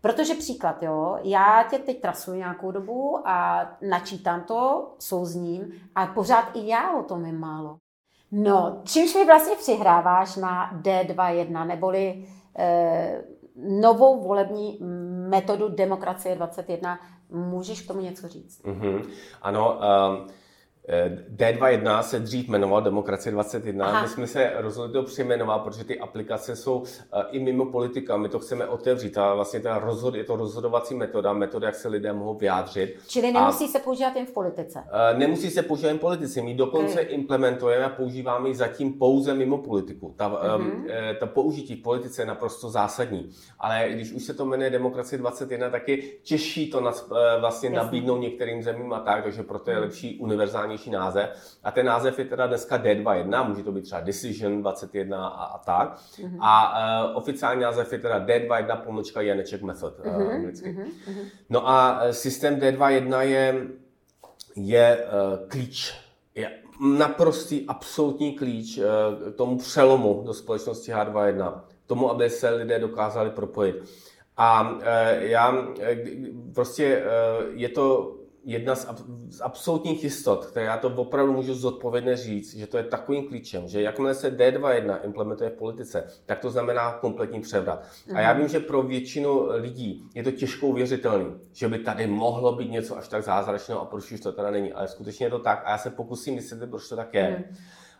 Protože příklad, jo, já tě teď trasuji nějakou dobu a načítám to, souzním a pořád i já o tom vím málo. No, čímž mi vlastně přihráváš na D21, neboli eh, novou volební metodu Demokracie 21. Můžeš k tomu něco říct? Mm-hmm. Ano, um, D21 se dřív jmenoval Demokracie 21. Aha. My jsme se rozhodli to přejmenovat, protože ty aplikace jsou eh, i mimo politika. My to chceme otevřít a vlastně ta rozhod, je to rozhodovací metoda, metoda, jak se lidé mohou vyjádřit. Čili nemusí a, se používat jen v politice? Eh, nemusí se používat jen v politice. My dokonce okay. implementujeme a používáme ji zatím pouze mimo politiku. Ta, uh-huh. ta použití v politice je naprosto zásadní. Ale když už se to jmenuje Demokracie 21, taky těžší to nas, vlastně Jasně. nabídnout některým zemím a tak, takže proto je mhm. lepší univerzální nejznámější název. A ten název je teda dneska D21, může to být třeba Decision 21 a, a tak. Mm-hmm. A uh, oficiální název je teda D21 pomlčka Janeček Method mm-hmm. anglicky. Mm-hmm. No a e, systém D21 je, je uh, klíč. Je naprostý, absolutní klíč uh, k tomu přelomu do společnosti H21. Tomu, aby se lidé dokázali propojit. A uh, já prostě uh, je to jedna z, z absolutních jistot, které já to opravdu můžu zodpovědně říct, že to je takovým klíčem, že jakmile se D2.1 implementuje v politice, tak to znamená kompletní převrat. Mm. A já mhm. vím, že pro většinu lidí je to těžko uvěřitelný, že by tady mohlo být něco až tak zázračného a proč už to teda není. Ale skutečně je to tak a já se pokusím vysvětlit, proč to tak je. Mm.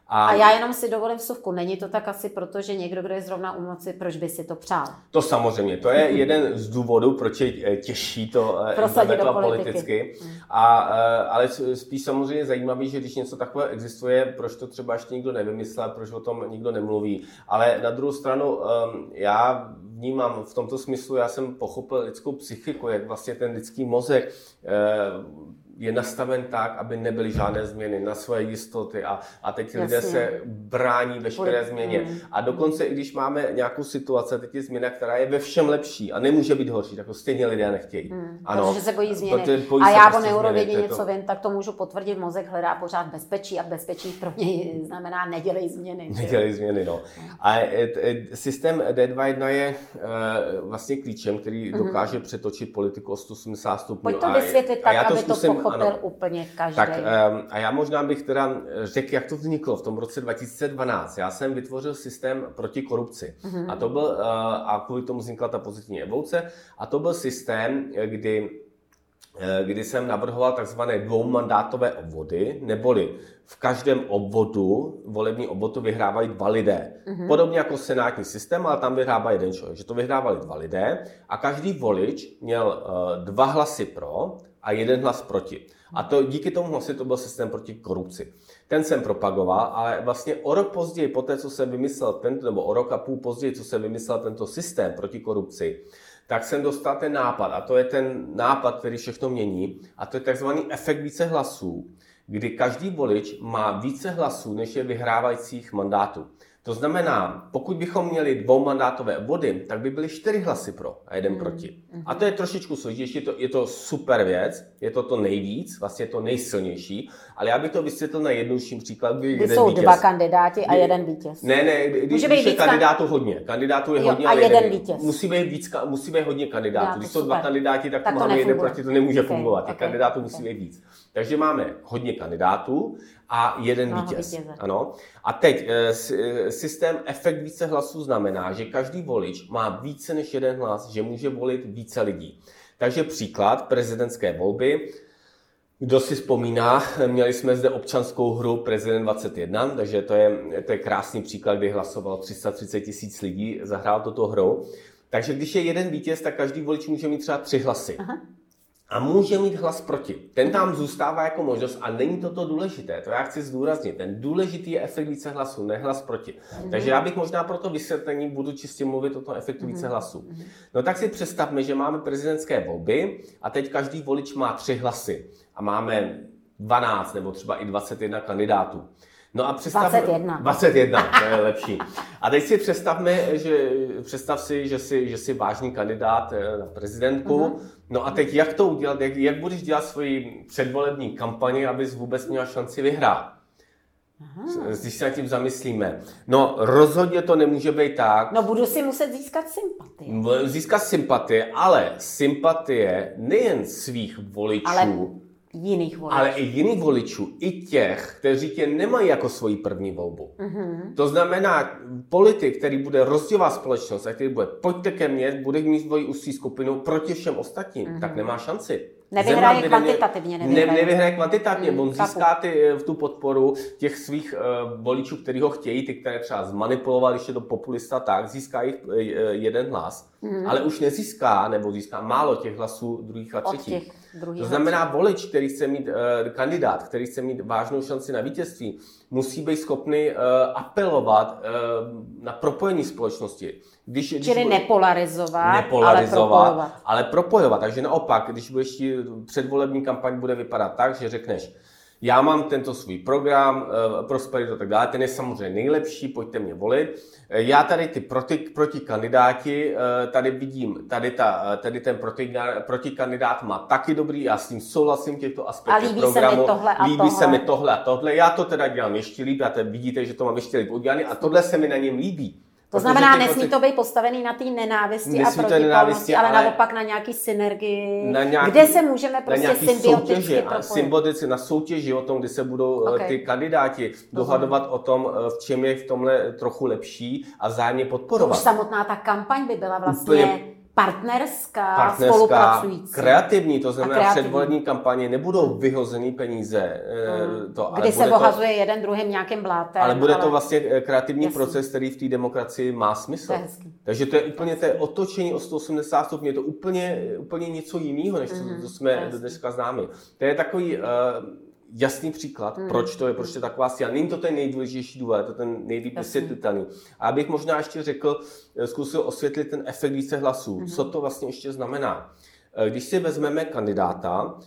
A, a já jenom si dovolím vsuvku. Není to tak asi proto, že někdo, kdo je zrovna u moci, proč by si to přál? To samozřejmě. To je jeden z důvodů, proč je eh, těžší to eh, implementovat politicky. Hmm. A, eh, ale spíš samozřejmě zajímavý, že když něco takového existuje, proč to třeba ještě nikdo nevymyslel, proč o tom nikdo nemluví. Ale na druhou stranu ehm, já vnímám v tomto smyslu, já jsem pochopil lidskou psychiku, jak vlastně ten lidský mozek je nastaven tak, aby nebyly žádné změny na své jistoty a, a teď Jasně. lidé se brání veškeré změně. Mm. A dokonce, i když máme nějakou situaci, teď je změna, která je ve všem lepší a nemůže být horší, tak to stejně lidé nechtějí. Mm. Ano, protože se bojí změny. Bojí a já o prostě neurovědě něco to... vím, tak to můžu potvrdit. Mozek hledá pořád bezpečí a bezpečí pro něj znamená nedělej změny. Nedělej změny, no. A e, e, systém D2.1 je e, vlastně klíčem, který mm-hmm. dokáže přetočit politiku o 180 stupňů. Pojď to vysvětlit tak, aby to pochopil ano. úplně každý. Tak a já možná bych teda řekl, jak to vzniklo v tom roce 2012. Já jsem vytvořil systém proti korupci. Mm-hmm. A to byl, a kvůli tomu vznikla ta pozitivní evoluce, a to byl systém, kdy kdy jsem navrhoval takzvané dvoumandátové obvody, neboli v každém obvodu, volební obvodu vyhrávají dva lidé. Mm-hmm. Podobně jako senátní systém, ale tam vyhrává jeden člověk. Že to vyhrávali dva lidé a každý volič měl dva hlasy pro a jeden hlas proti. A to díky tomu hlasi to byl systém proti korupci. Ten jsem propagoval, ale vlastně o rok později, po té, co jsem vymyslel tento, nebo o rok a půl později, co jsem vymyslel tento systém proti korupci, tak jsem dostal ten nápad. A to je ten nápad, který všechno mění. A to je takzvaný efekt více hlasů, kdy každý volič má více hlasů, než je vyhrávajících mandátů. To znamená, pokud bychom měli dvoumandátové obvody, tak by byly čtyři hlasy pro a jeden mm. proti. A to je trošičku složitější, je to, je to super věc, je to to nejvíc, vlastně to nejsilnější, ale já bych to vysvětlil na jednodušším příkladu, kdy jeden jsou vítěz. dva kandidáti a jeden vítěz. Ne, ne, kdy, když je kandidátů hodně. Kandidátů je jo, hodně, a jeden, jeden vítěz. Musí být, víc, musí být hodně kandidátů. Když jsou dva kandidáti, tak, tak to máme jeden proti, to nemůže okay, fungovat. Okay, kandidátů okay. musí být víc. Takže máme hodně kandidátů a jeden vítěz. Vítěze. Ano. A teď eh, eh, systém efekt více hlasů znamená, že každý volič má více než jeden hlas, že může volit více lidí. Takže příklad prezidentské volby. Kdo si vzpomíná, měli jsme zde občanskou hru Prezident 21, takže to je, to je krásný příklad, kdy hlasovalo 330 tisíc lidí, zahrál toto hru. Takže když je jeden vítěz, tak každý volič může mít třeba tři hlasy. Aha. A může mít hlas proti. Ten tam zůstává jako možnost a není to to důležité. To já chci zdůraznit. Ten důležitý je efekt více hlasů, ne hlas proti. Mm-hmm. Takže já bych možná pro to vysvětlení budu čistě mluvit o tom efektu více mm-hmm. hlasů. No tak si představme, že máme prezidentské volby a teď každý volič má tři hlasy a máme 12 nebo třeba i 21 kandidátů. No a představ, 21. 21, to je lepší. A teď si představme, že představ si, že jsi, že jsi vážný kandidát eh, na prezidentku. Uh-huh. No a teď jak to udělat, jak, jak budeš dělat svoji předvolební kampani, abys vůbec měla šanci vyhrát? Aha. Když se nad tím zamyslíme. No, rozhodně to nemůže být tak. No, budu si muset získat sympatie. Získat sympatie, ale sympatie nejen svých voličů, ale jiných voličů. Ale i jiných voličů, i těch, kteří tě nemají jako svoji první volbu. Mm-hmm. To znamená, politik, který bude rozdělovat společnost a který bude pojďte ke mně, bude mít svoji ústí skupinu proti všem ostatním, mm-hmm. tak nemá šanci. Nevyhraje Zeman, kvantitativně. Nevyhraje, ne, nevyhraje kvantitativně, mm, on získá ty, v tu podporu těch svých uh, voličů, kteří ho chtějí, ty, které třeba zmanipuloval, když je to populista, tak získá jich uh, jeden hlas, mm. ale už nezíská, nebo získá málo těch hlasů druhých a třetích. To znamená, volič, který chce mít, uh, kandidát, který chce mít vážnou šanci na vítězství, musí být schopný uh, apelovat uh, na propojení společnosti. Když, Čili když nepolarizovat, nepolarizovat, ale propojovat. Ale propojovat. Takže naopak, když budeš předvolební kampaň bude vypadat tak, že řekneš, já mám tento svůj program, uh, Prosperity a tak dále, ten je samozřejmě nejlepší, pojďte mě volit. Eh, já tady ty proti, protikandidáti, uh, tady vidím, tady, ta, tady ten proti, protikandidát má taky dobrý, já s tím souhlasím těchto aspektů programu. Se mi tohle a líbí tohle. se mi tohle a tohle. Já to teda dělám ještě líp, a vidíte, že to mám ještě líp udělané a tohle se mi na něm líbí. To znamená, nesmí pocit... to být postavený na té nenávisti a protipolnosti, ale, ale naopak na nějaký synergii, na nějaký, kde se můžeme prostě symbioticky Symbioticky na soutěži o tom, kdy se budou eh, okay. ty kandidáti dohadovat o tom, eh, v čem je v tomhle trochu lepší a vzájemně podporovat. To už samotná ta kampaň by byla vlastně... Úplně partnerská, partnerská spolupracující. kreativní, to znamená předvolební kampaně nebudou vyhozený peníze. Mm. To, Kdy se ohazuje to, jeden druhým nějakým blátem. Ale bude ale... to vlastně eh, kreativní Jasný. proces, který v té demokracii má smysl. To Takže to je úplně to je otočení o 180 stupňů, je to úplně, úplně něco jiného, než mm. to, co jsme dneska známi. To je takový uh, jasný příklad, mm. proč to je, proč to je taková síla. Není to ten nejdůležitější důvod, to ten nejlíp vysvětlitelný. A abych možná ještě řekl, eh, zkusil osvětlit ten efekt více hlasů. Mm. Co to vlastně ještě znamená? Eh, když si vezmeme kandidáta,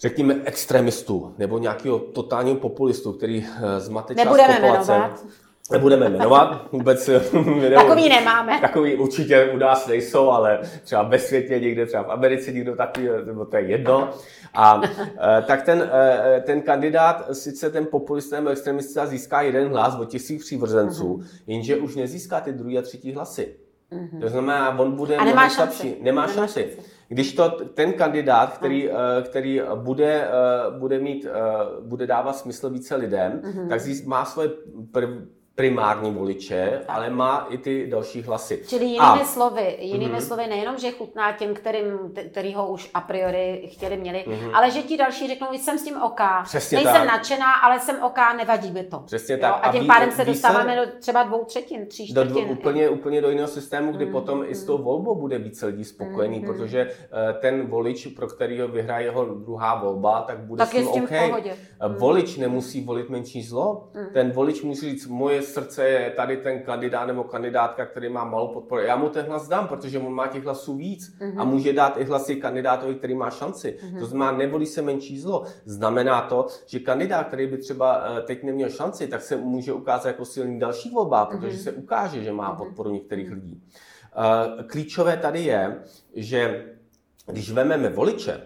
řekněme extremistu nebo nějakého totálního populistu, který eh, zmate část Nebudeme populace. Jmenovat. Nebudeme jmenovat, vůbec Takový nemáme. Takový určitě u nás nejsou, ale třeba ve světě někde, třeba v Americe někdo takový, nebo to je jedno. A e, tak ten, ten kandidát, sice ten populista nebo extremista získá jeden hlas od tisíc přívrženců, mm-hmm. jenže už nezíská ty druhý a třetí hlasy. Mm-hmm. To znamená, on bude a nemá šanci. Nemá, nemá šanci. šanci. Když to ten kandidát, který, který bude, bude mít, bude dávat smysl více lidem, mm-hmm. tak má svoje prv, primární voliče, ale má i ty další hlasy. Čili jinými a, slovy, jinými mm-hmm. slovy nejenom, že chutná těm, kterým, který ho už a priori chtěli měli, mm-hmm. ale že ti další řeknou, jsem s tím oká, Přesně nejsem tak. nadšená, ale jsem oká, nevadí mi to. Přesně jo? tak. A tím a pádem se dostáváme se, do třeba dvou třetin, tří čtvrtin. Do, úplně, úplně do jiného systému, kdy mm-hmm. potom i s tou volbou bude více lidí spokojený, mm-hmm. protože uh, ten volič, pro kterého vyhraje jeho druhá volba, tak bude tak s tím, s tím OK. Mm-hmm. Volič nemusí volit menší zlo. Mm-hmm. Ten volič musí říct, moje srdce je tady ten kandidát nebo kandidátka, který má malou podporu. Já mu ten hlas dám, protože on má těch hlasů víc mm-hmm. a mhm. může dát i hlasy kandidátovi, který má šanci. Mm-hmm. To znamená, nevolí se menší zlo. Znamená to, že kandidát, který by třeba eh, teď neměl šanci, tak se může ukázat jako silný další volba, protože mm-hmm. se ukáže, že má mhm. podporu některých lidí. Eh, klíčové tady je, že když vememe voliče,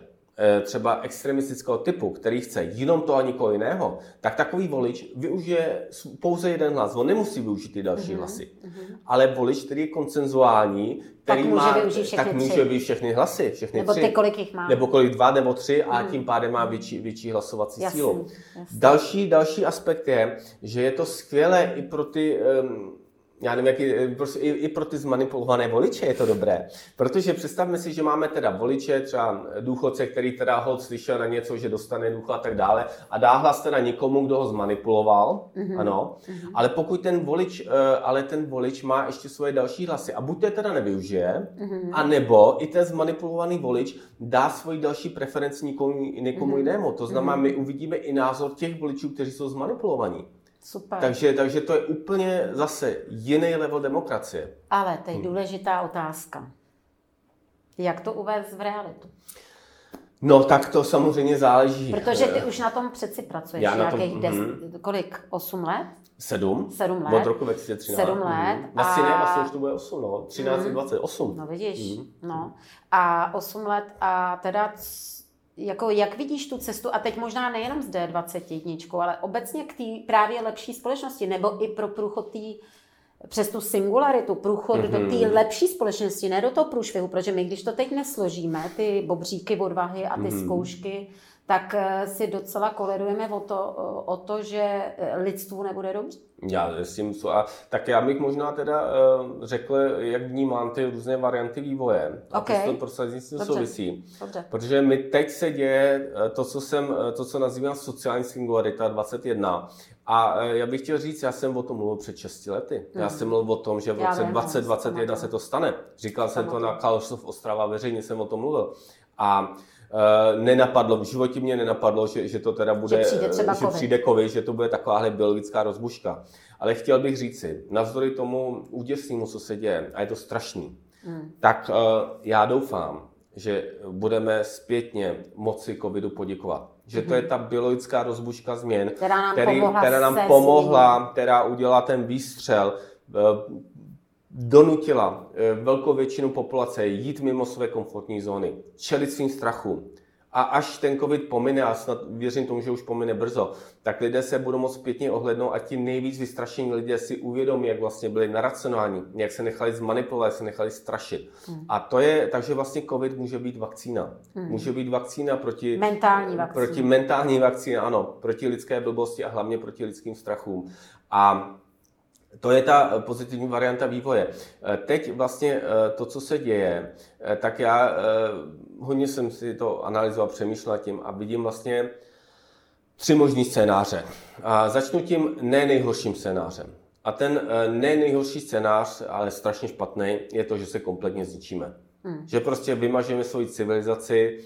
třeba extremistického typu, který chce jenom to a nikoho jiného, tak takový volič využije pouze jeden hlas. On nemusí využít ty další mm-hmm. hlasy. Mm-hmm. Ale volič, který je koncenzuální, který tak má, může tak může využít všechny hlasy. Všechny nebo tři. ty, kolik jich má. Nebo kolik dva nebo tři a mm. tím pádem má větší, větší hlasovací jasný, sílu. Jasný. Další, další aspekt je, že je to skvělé i pro ty um, já nevím, jaký, prostě i, i pro ty zmanipulované voliče je to dobré. Protože představme si, že máme teda voliče, třeba důchodce, který teda hod slyšel na něco, že dostane důchod a tak dále a dá hlas teda někomu, kdo ho zmanipuloval, mm-hmm. ano. Mm-hmm. Ale pokud ten volič, eh, ale ten volič má ještě svoje další hlasy a buď to teda nevyužije, mm-hmm. a nebo i ten zmanipulovaný volič dá svoji další preferenci někomu, někomu mm-hmm. jinému. To znamená, mm-hmm. my uvidíme i názor těch voličů, kteří jsou zmanipulovaní. Super. Takže, takže to je úplně zase jiný level demokracie. Ale teď hmm. důležitá otázka. Jak to uvést v realitu? No, tak to samozřejmě záleží. Protože ty už na tom přeci pracuješ Já nějakých tom, des, mm. kolik? 8 let? Sedm. Sedm let. Od roku 2013. Sedm let. Mm. Vlastně a... ne, vlastně už to bude 8, no. 13, mm. 28. No vidíš, mm. no. A 8 let a teda jako jak vidíš tu cestu, a teď možná nejenom z D21, ale obecně k té právě lepší společnosti, nebo i pro průchod té přes tu singularitu, průchod mm-hmm. do té mhm. lepší společnosti, ne do toho průšvihu, protože my, když to teď nesložíme, ty bobříky odvahy a ty mm-hmm. zkoušky, tak eh, si docela koledujeme o to, o to, že eh, lidstvu nebude dobře. Já s tím a tak já bych možná teda uh, řekl, jak vnímám ty různé varianty vývoje. Okay. A to prostě s tím souvisí. Dobře. Protože mi teď se děje to, co jsem, to, co nazývám sociální singularita 21. A já bych chtěl říct, já jsem o tom mluvil před 6 lety. Já hmm. jsem mluvil o tom, že v roce 2021 se to stane. Říkal jsem to na Karlsruhe Ostrava, veřejně jsem o tom mluvil. A nenapadlo, v životě mě nenapadlo, že, že to teda bude, že přijde, třeba že přijde COVID, že to bude takováhle biologická rozbuška. Ale chtěl bych říci, navzdory tomu úděsnému, co se děje, a je to strašný, hmm. tak uh, já doufám, že budeme zpětně moci covidu poděkovat. Že to je hmm. ta biologická rozbuška změn, která nám který, pomohla, která, nám pomohla která udělala ten výstřel, donutila eh, velkou většinu populace jít mimo své komfortní zóny, čelit svým strachům. A až ten covid pomine, a snad věřím tomu, že už pomine brzo, tak lidé se budou moct zpětně ohlednout a ti nejvíc vystrašení lidé si uvědomí, jak vlastně byli naracionální, jak se nechali zmanipulovat, jak se nechali strašit. Hmm. A to je, takže vlastně covid může být vakcína. Hmm. Může být vakcína proti... Mentální vakcína. Proti mentální vakcína, ano. Proti lidské blbosti a hlavně proti lidským strachům. A to je ta eh, pozitivní varianta vývoje. Eh, teď vlastně eh, to, co se děje, tak já hodně jsem si to analyzoval, přemýšlel tím a vidím vlastně tři možný scénáře. A začnu tím ne nejhorším scénářem. A ten ne nejhorší scénář, ale strašně špatný, je to, že se kompletně zničíme. Hmm. Že prostě vymažeme svoji civilizaci,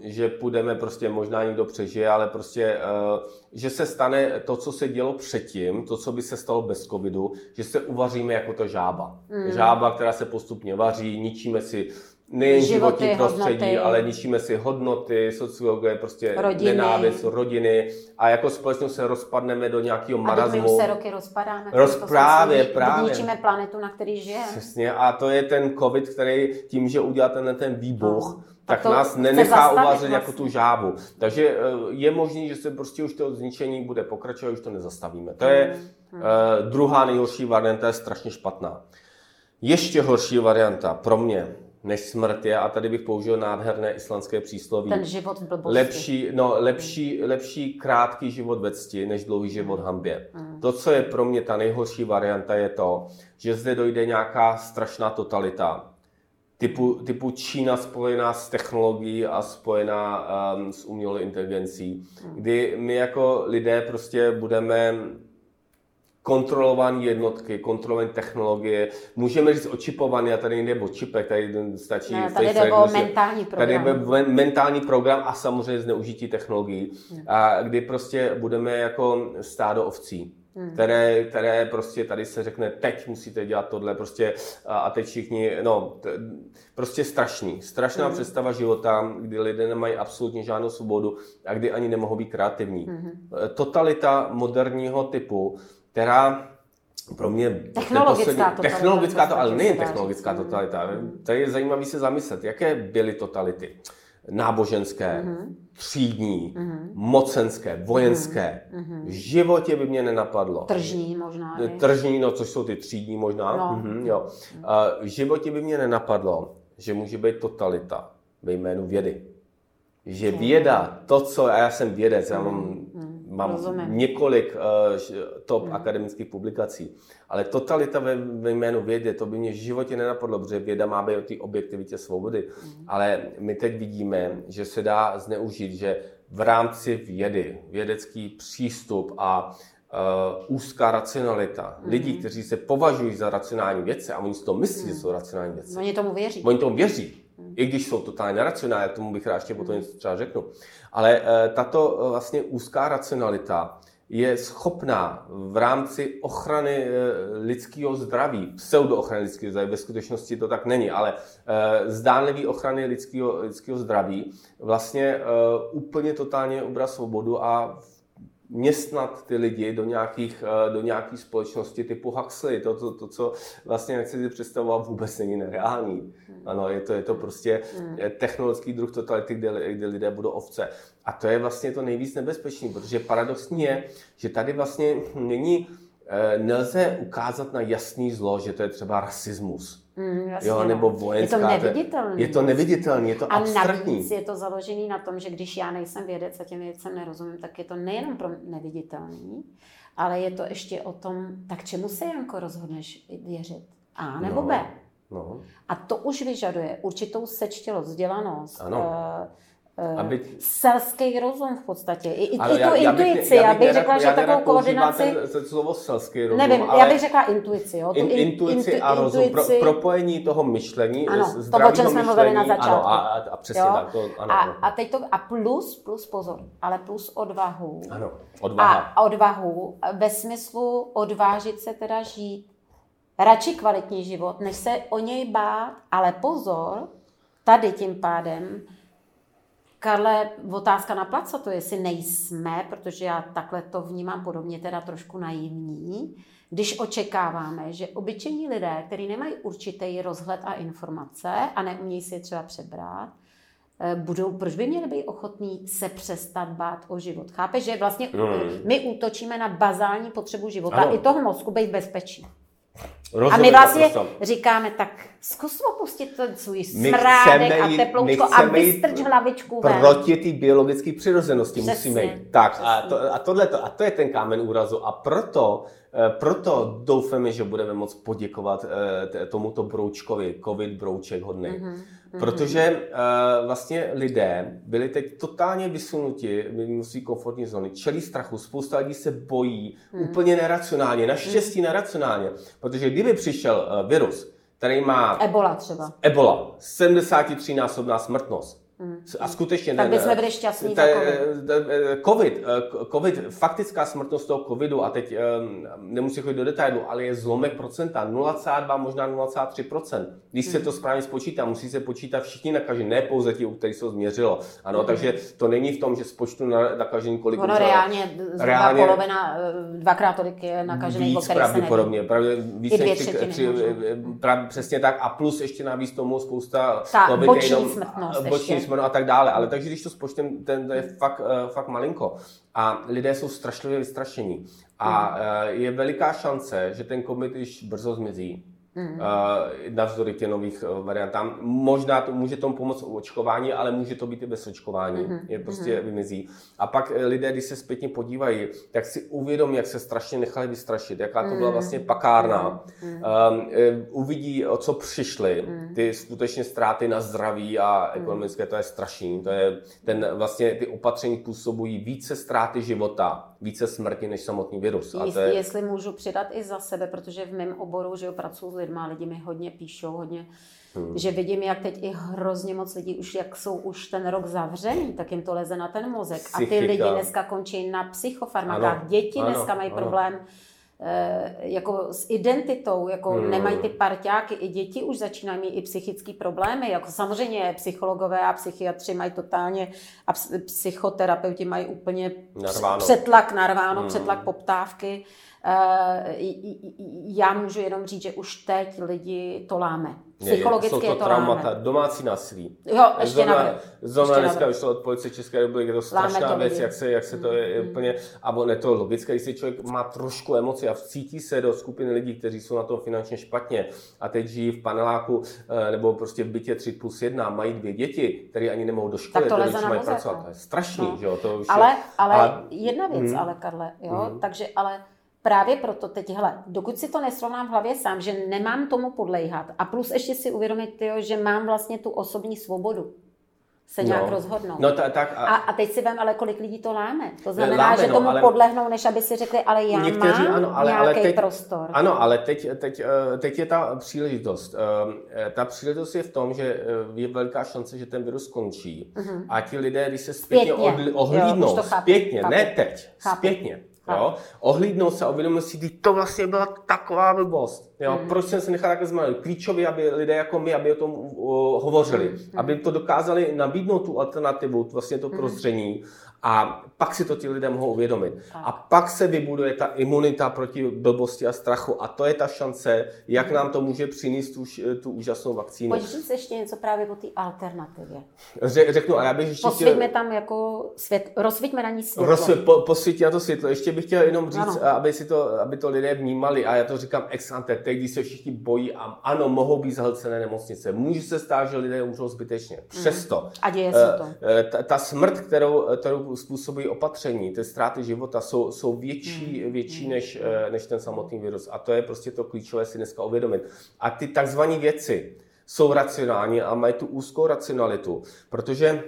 že půjdeme prostě, možná někdo přežije, ale prostě, uh, že se stane to, co se dělo předtím, to, co by se stalo bez covidu, že se uvaříme jako ta žába. Hmm. Žába, která se postupně vaří, ničíme si nejen životy, životní prostředí, hodnoty. ale ničíme si hodnoty, sociologie, prostě rodiny. nenávist, rodiny a jako společnost se rozpadneme do nějakého marazmu. A my se roky rozpadáme. Roz, právě, právě. Ničíme planetu, na který žijeme. Přesně a to je ten covid, který tím, že udělá ten, ten výbuch, no. Tak nás nenechá uvařit vlastně. jako tu žábu. Takže eh, je možné, že se prostě už to zničení bude pokračovat, už to nezastavíme. To je hmm. uh, druhá nejhorší varianta, je strašně špatná. Ještě horší varianta pro mě než smrt je, a tady bych použil nádherné islandské přísloví. Ten život v blbosti. Lepší, no, lepší, lepší krátký život ve cti, než dlouhý život v hambě. Mm. To, co je pro mě ta nejhorší varianta, je to, že zde dojde nějaká strašná totalita. Typu, typu Čína spojená s technologií a spojená um, s umělou inteligencí, mm. kdy my jako lidé prostě budeme kontrolované jednotky, kontrolované technologie. Můžeme říct očipovaný, a tady nejde o čipech, tady stačí... Ne, tady jde o mentální program. Tady jde mentální program a samozřejmě zneužití technologií, hmm. a kdy prostě budeme jako stádo ovcí. Hmm. Které, které prostě tady se řekne, teď musíte dělat tohle, prostě a teď všichni, no, t, prostě strašný. Strašná hmm. představa života, kdy lidé nemají absolutně žádnou svobodu a kdy ani nemohou být kreativní. Hmm. Totalita moderního typu, která pro mě technologická totalita, technologická to, ale nejen technologická totalita. Tady je zajímavé se zamyslet, jaké byly totality. Náboženské, mm-hmm. třídní, mm-hmm. mocenské, vojenské. Mm-hmm. V životě by mě nenapadlo. Tržní možná. Je. Tržní, no což jsou ty třídní možná. No. Mm-hmm, jo. v životě by mě nenapadlo, že může být totalita ve jménu vědy. Že věda, to, co, a já jsem vědec, já mám mm mám Rozumím. několik uh, top Hmm. akademických publikací. Ale totalita ve, ve jménu vědy, to by mě v životě nenapadlo, protože věda má být o té objektivitě svobody. Hmm. Ale my teď vidíme, že se dá zneužít, že v rámci vědy, vědecký přístup a uh, úzká racionalita Hmm. lidí, kteří se považují za racionální vědce a oni si to myslí, že jsou racionální vědce, Oni tomu věří. Oni tomu věří, i když jsou totálně neracionální, k tomu bych rád ještě potom něco třeba řeknu. Ale eh, tato eh, vlastně úzká racionalita je schopná v rámci ochrany eh, lidského zdraví, pseudo ochrany lidského zdraví, ve skutečnosti to tak není, ale zdánlivý ochrany lidského, lidského zdraví vlastně úplně totálně ubrat svobodu a městnat ty lidi do nějakých, eh, do nějaký společnosti typu Huxley. To, to, to, co vlastně nechci si představovat, vůbec není nereálný. Ano, je to, je to prostě eh, technologický druh totality, kde, kde lidé budou ovce. A to je vlastně to nejvíc nebezpečný, protože paradoxní je, že tady vlastně není, eh, nelze ukázat na jasný zlo, že to je třeba rasismus. Mm, jasně, Jo, no. nebo vojenská. Je to neviditelný. Je to neviditelný, je to A abstraktní. navíc je to založený na tom, že když já nejsem vědec a těm věcem nerozumím, tak je to nejenom pro neviditelný, ale je to ještě o tom, tak čemu se, Janko, rozhodneš věřit? A nebo No. B. No. A to už vyžaduje určitou sečtělost, vzdělanost, Ano. eh, Aby- selský rozum v podstatě, i, i, i tu já- já bych- intuici. já Já bych bych nerad- řekla, že já nerad takovou koordinaci... Ten, ten slovo selský rozum, Nevím, ale já bych řekla intuici. Jo? Tu in, in- intuici intu- a rozum, intuici. pro, propojení toho myšlení, Ano, z- toho, o zdravého čem jsme mluvili na začátku. Ano, a, a, a přesně Jo? tak. To, ano, A, ano. a teď to, a plus, plus pozor, ale plus odvahu. ano, odvaha. A odvahu ve smyslu odvážit se teda žít radši kvalitní život, než se o něj bát, ale pozor, tady tím pádem, Karle, otázka na placa to, jestli nejsme, protože já takhle to vnímám podobně, teda trošku naivní, když očekáváme, že obyčejní lidé, kteří nemají určitý rozhled a informace a neumějí si je třeba přebrat, eh, budou, proč by měli být ochotní se přestat bát o život? Chápeš, že vlastně Hmm. my útočíme na bazální potřebu života Ano. i toho mozku být v bezpečí. A Rozumím my vlastně naprosto. říkáme, tak zkus opustit ten svůj smrádek a teploučko a vystrč hlavičku ven. Proti té biologické přirozenosti Přesně, musíme jít. Tak a, to, a, tohleto, a to je ten kámen úrazu. A proto, eh, proto doufáme, že budeme moct poděkovat eh, tomuto broučkovi, covid brouček hodný. Mhm, Mm-hmm. Protože uh, vlastně lidé byli teď totálně vysunuti mimo svý komfortní zóny, čelí strachu, spousta lidí se bojí, Mhm. mm. úplně neracionálně, naštěstí mm. neracionálně. Protože kdyby přišel uh, virus, který má Ebola třeba. Ebola, 73-násobná smrtnost. A skutečně... Hmm. Tak bychom byli šťastní ta- za covid. eh, COVID, eh, COVID, faktická smrtnost toho covidu, a teď eh, nemusím chodit do detailu, ale je zlomek procenta, 0,2, možná 0,3 procent. Když se Hmm. to správně spočítá, musí se počítat všichni nakažení, ne pouze ti, u kterých se to změřilo. Ano, Hmm. takže to není v tom, že spočtu na nakažení, kolik Ono umřelo. reálně Reálně- polovina, eh, dvakrát tolik je nakažených, o víc kterých se neví. pravděpodobně, pravdě, víc I dvě než tři, třetiny tři, prav, přesně tak a plus ještě navíc tomu spousta Ta COVID boční smrtnost boční smrtnost a tak dále, ale takže když to spočtem, ten to je fakt, eh, fakt malinko. A lidé jsou strašlivě vystrašení. A eh, je veliká šance, že ten covid již brzo zmizí. Uh, navzdory těm nových uh, variantám. Možná to může tomu pomoct u očkování, ale může to být i bez očkování. Mhm, Je prostě vymizí. A pak eh, lidé, když se zpětně podívají, tak si uvědomí, jak se strašně nechali vystrašit, jaká to byla vlastně pakárna. Um, eh, uvidí, o co přišli, Mhm. ty skutečně ztráty na zdraví a ekonomické, to je strašný. To je ten vlastně ty opatření působují více ztráty života, více smrti než samotný virus. A to Jestli, je, jestli můžu přidat i za sebe, protože v mém oboru, že jo, pracuji s lidmi, lidi mi hodně píšou, hodně, hmm. že vidím, jak teď i hrozně moc lidí už, jak jsou už ten rok zavřený, tak jim to leze na ten mozek. A ty Psychika. lidi dneska končí na psychofarmakách. Ano, Děti ano, dneska mají ano. problém jako s identitou, jako Hmm. nemají ty parťáky, i děti už začínají mít i psychické problémy, jako samozřejmě psychologové a psychiatři mají totálně a ps- psychoterapeuti mají úplně Narváno. přetlak narváno, Hmm. přetlak poptávky. Eh, Já můžu jenom říct, že už teď lidi to láme. Psychologicky jsou to, je to traumata, láme. domácí násilí. Jo, ještě Zrovna, zrovna Ještě dneska vyšlo od policie České republiky, je to strašná to věc, lidi. jak se, jak se to je Mm, úplně, a on je to logické, když si člověk má trošku emoci a cítí se do skupiny lidí, kteří jsou na tom finančně špatně a teď žijí v paneláku eh, nebo prostě v bytě 3 plus 1, mají dvě děti, které ani nemohou do školy, Tak to na mají mozek, pracovat. no. To je strašný, No. že jo, to už Ale, je, ale a- jedna věc, Mhm. ale Karle, jo, Mhm. takže ale právě proto teď, hele, dokud si to nesrovnám v hlavě sám, že nemám tomu podlejhat a plus ještě si uvědomit, tyjo, že mám vlastně tu osobní svobodu se nějak No. rozhodnout. No ta, tak A, a teď si vem, ale kolik lidí to láme. To znamená, Láme, že no, tomu ale- podlehnou, než aby si řekli, ale já Někteří mám ano, ale, nějaký ale teď, prostor. Ano, ale teď, teď, eh, teď je ta příležitost. Eh, Ta příležitost je v tom, že eh, je velká šance, že ten virus skončí. Mhm. A ti lidé, když se zpětně, Zpětně. Jo, ohlídnou, to chápu, zpětně, chápu. ne teď, Chápu. zpětně. Jo, ohlídnou se a uvědomí si, "Vždyť to vlastně byla taková blbost. Jo, Mhm. Proč jsem se nechal takhle zmalit? Klíčově, aby lidé jako my, aby o tom uh, hovořili, Mhm. aby to dokázali nabídnout tu alternativu, vlastně to prozření a pak si to ti lidé mohou uvědomit. Tak. A pak se vybuduje ta imunita proti blbosti a strachu a to je ta šance, jak nám to může přinést tu, š- tu úžasnou vakcínu. Pojď říct ještě něco právě o té alternativě. Ře- Řeknu, a já bych ještě Posvíťme tam jako svět, rozsvíťme na ní světlo. Rozsvě, po, posvítí na to světlo. Ještě bych chtěl jenom říct, Ano. aby, si to, aby to lidé vnímali, a já to říkám ex ante, teď, když se všichni bojí, a ano, mohou být zahlcené nemocnice. Může se stát, že lidé umřou zbytečně. Přesto. A děje se to. eh, Ta, ta smrt, kterou, kterou způsobují opatření, ty ztráty života, jsou, jsou větší, Hmm. větší než, eh, než ten samotný virus. A to je prostě to klíčové si dneska uvědomit. A ty takzvané věci jsou racionální a mají tu úzkou racionalitu, protože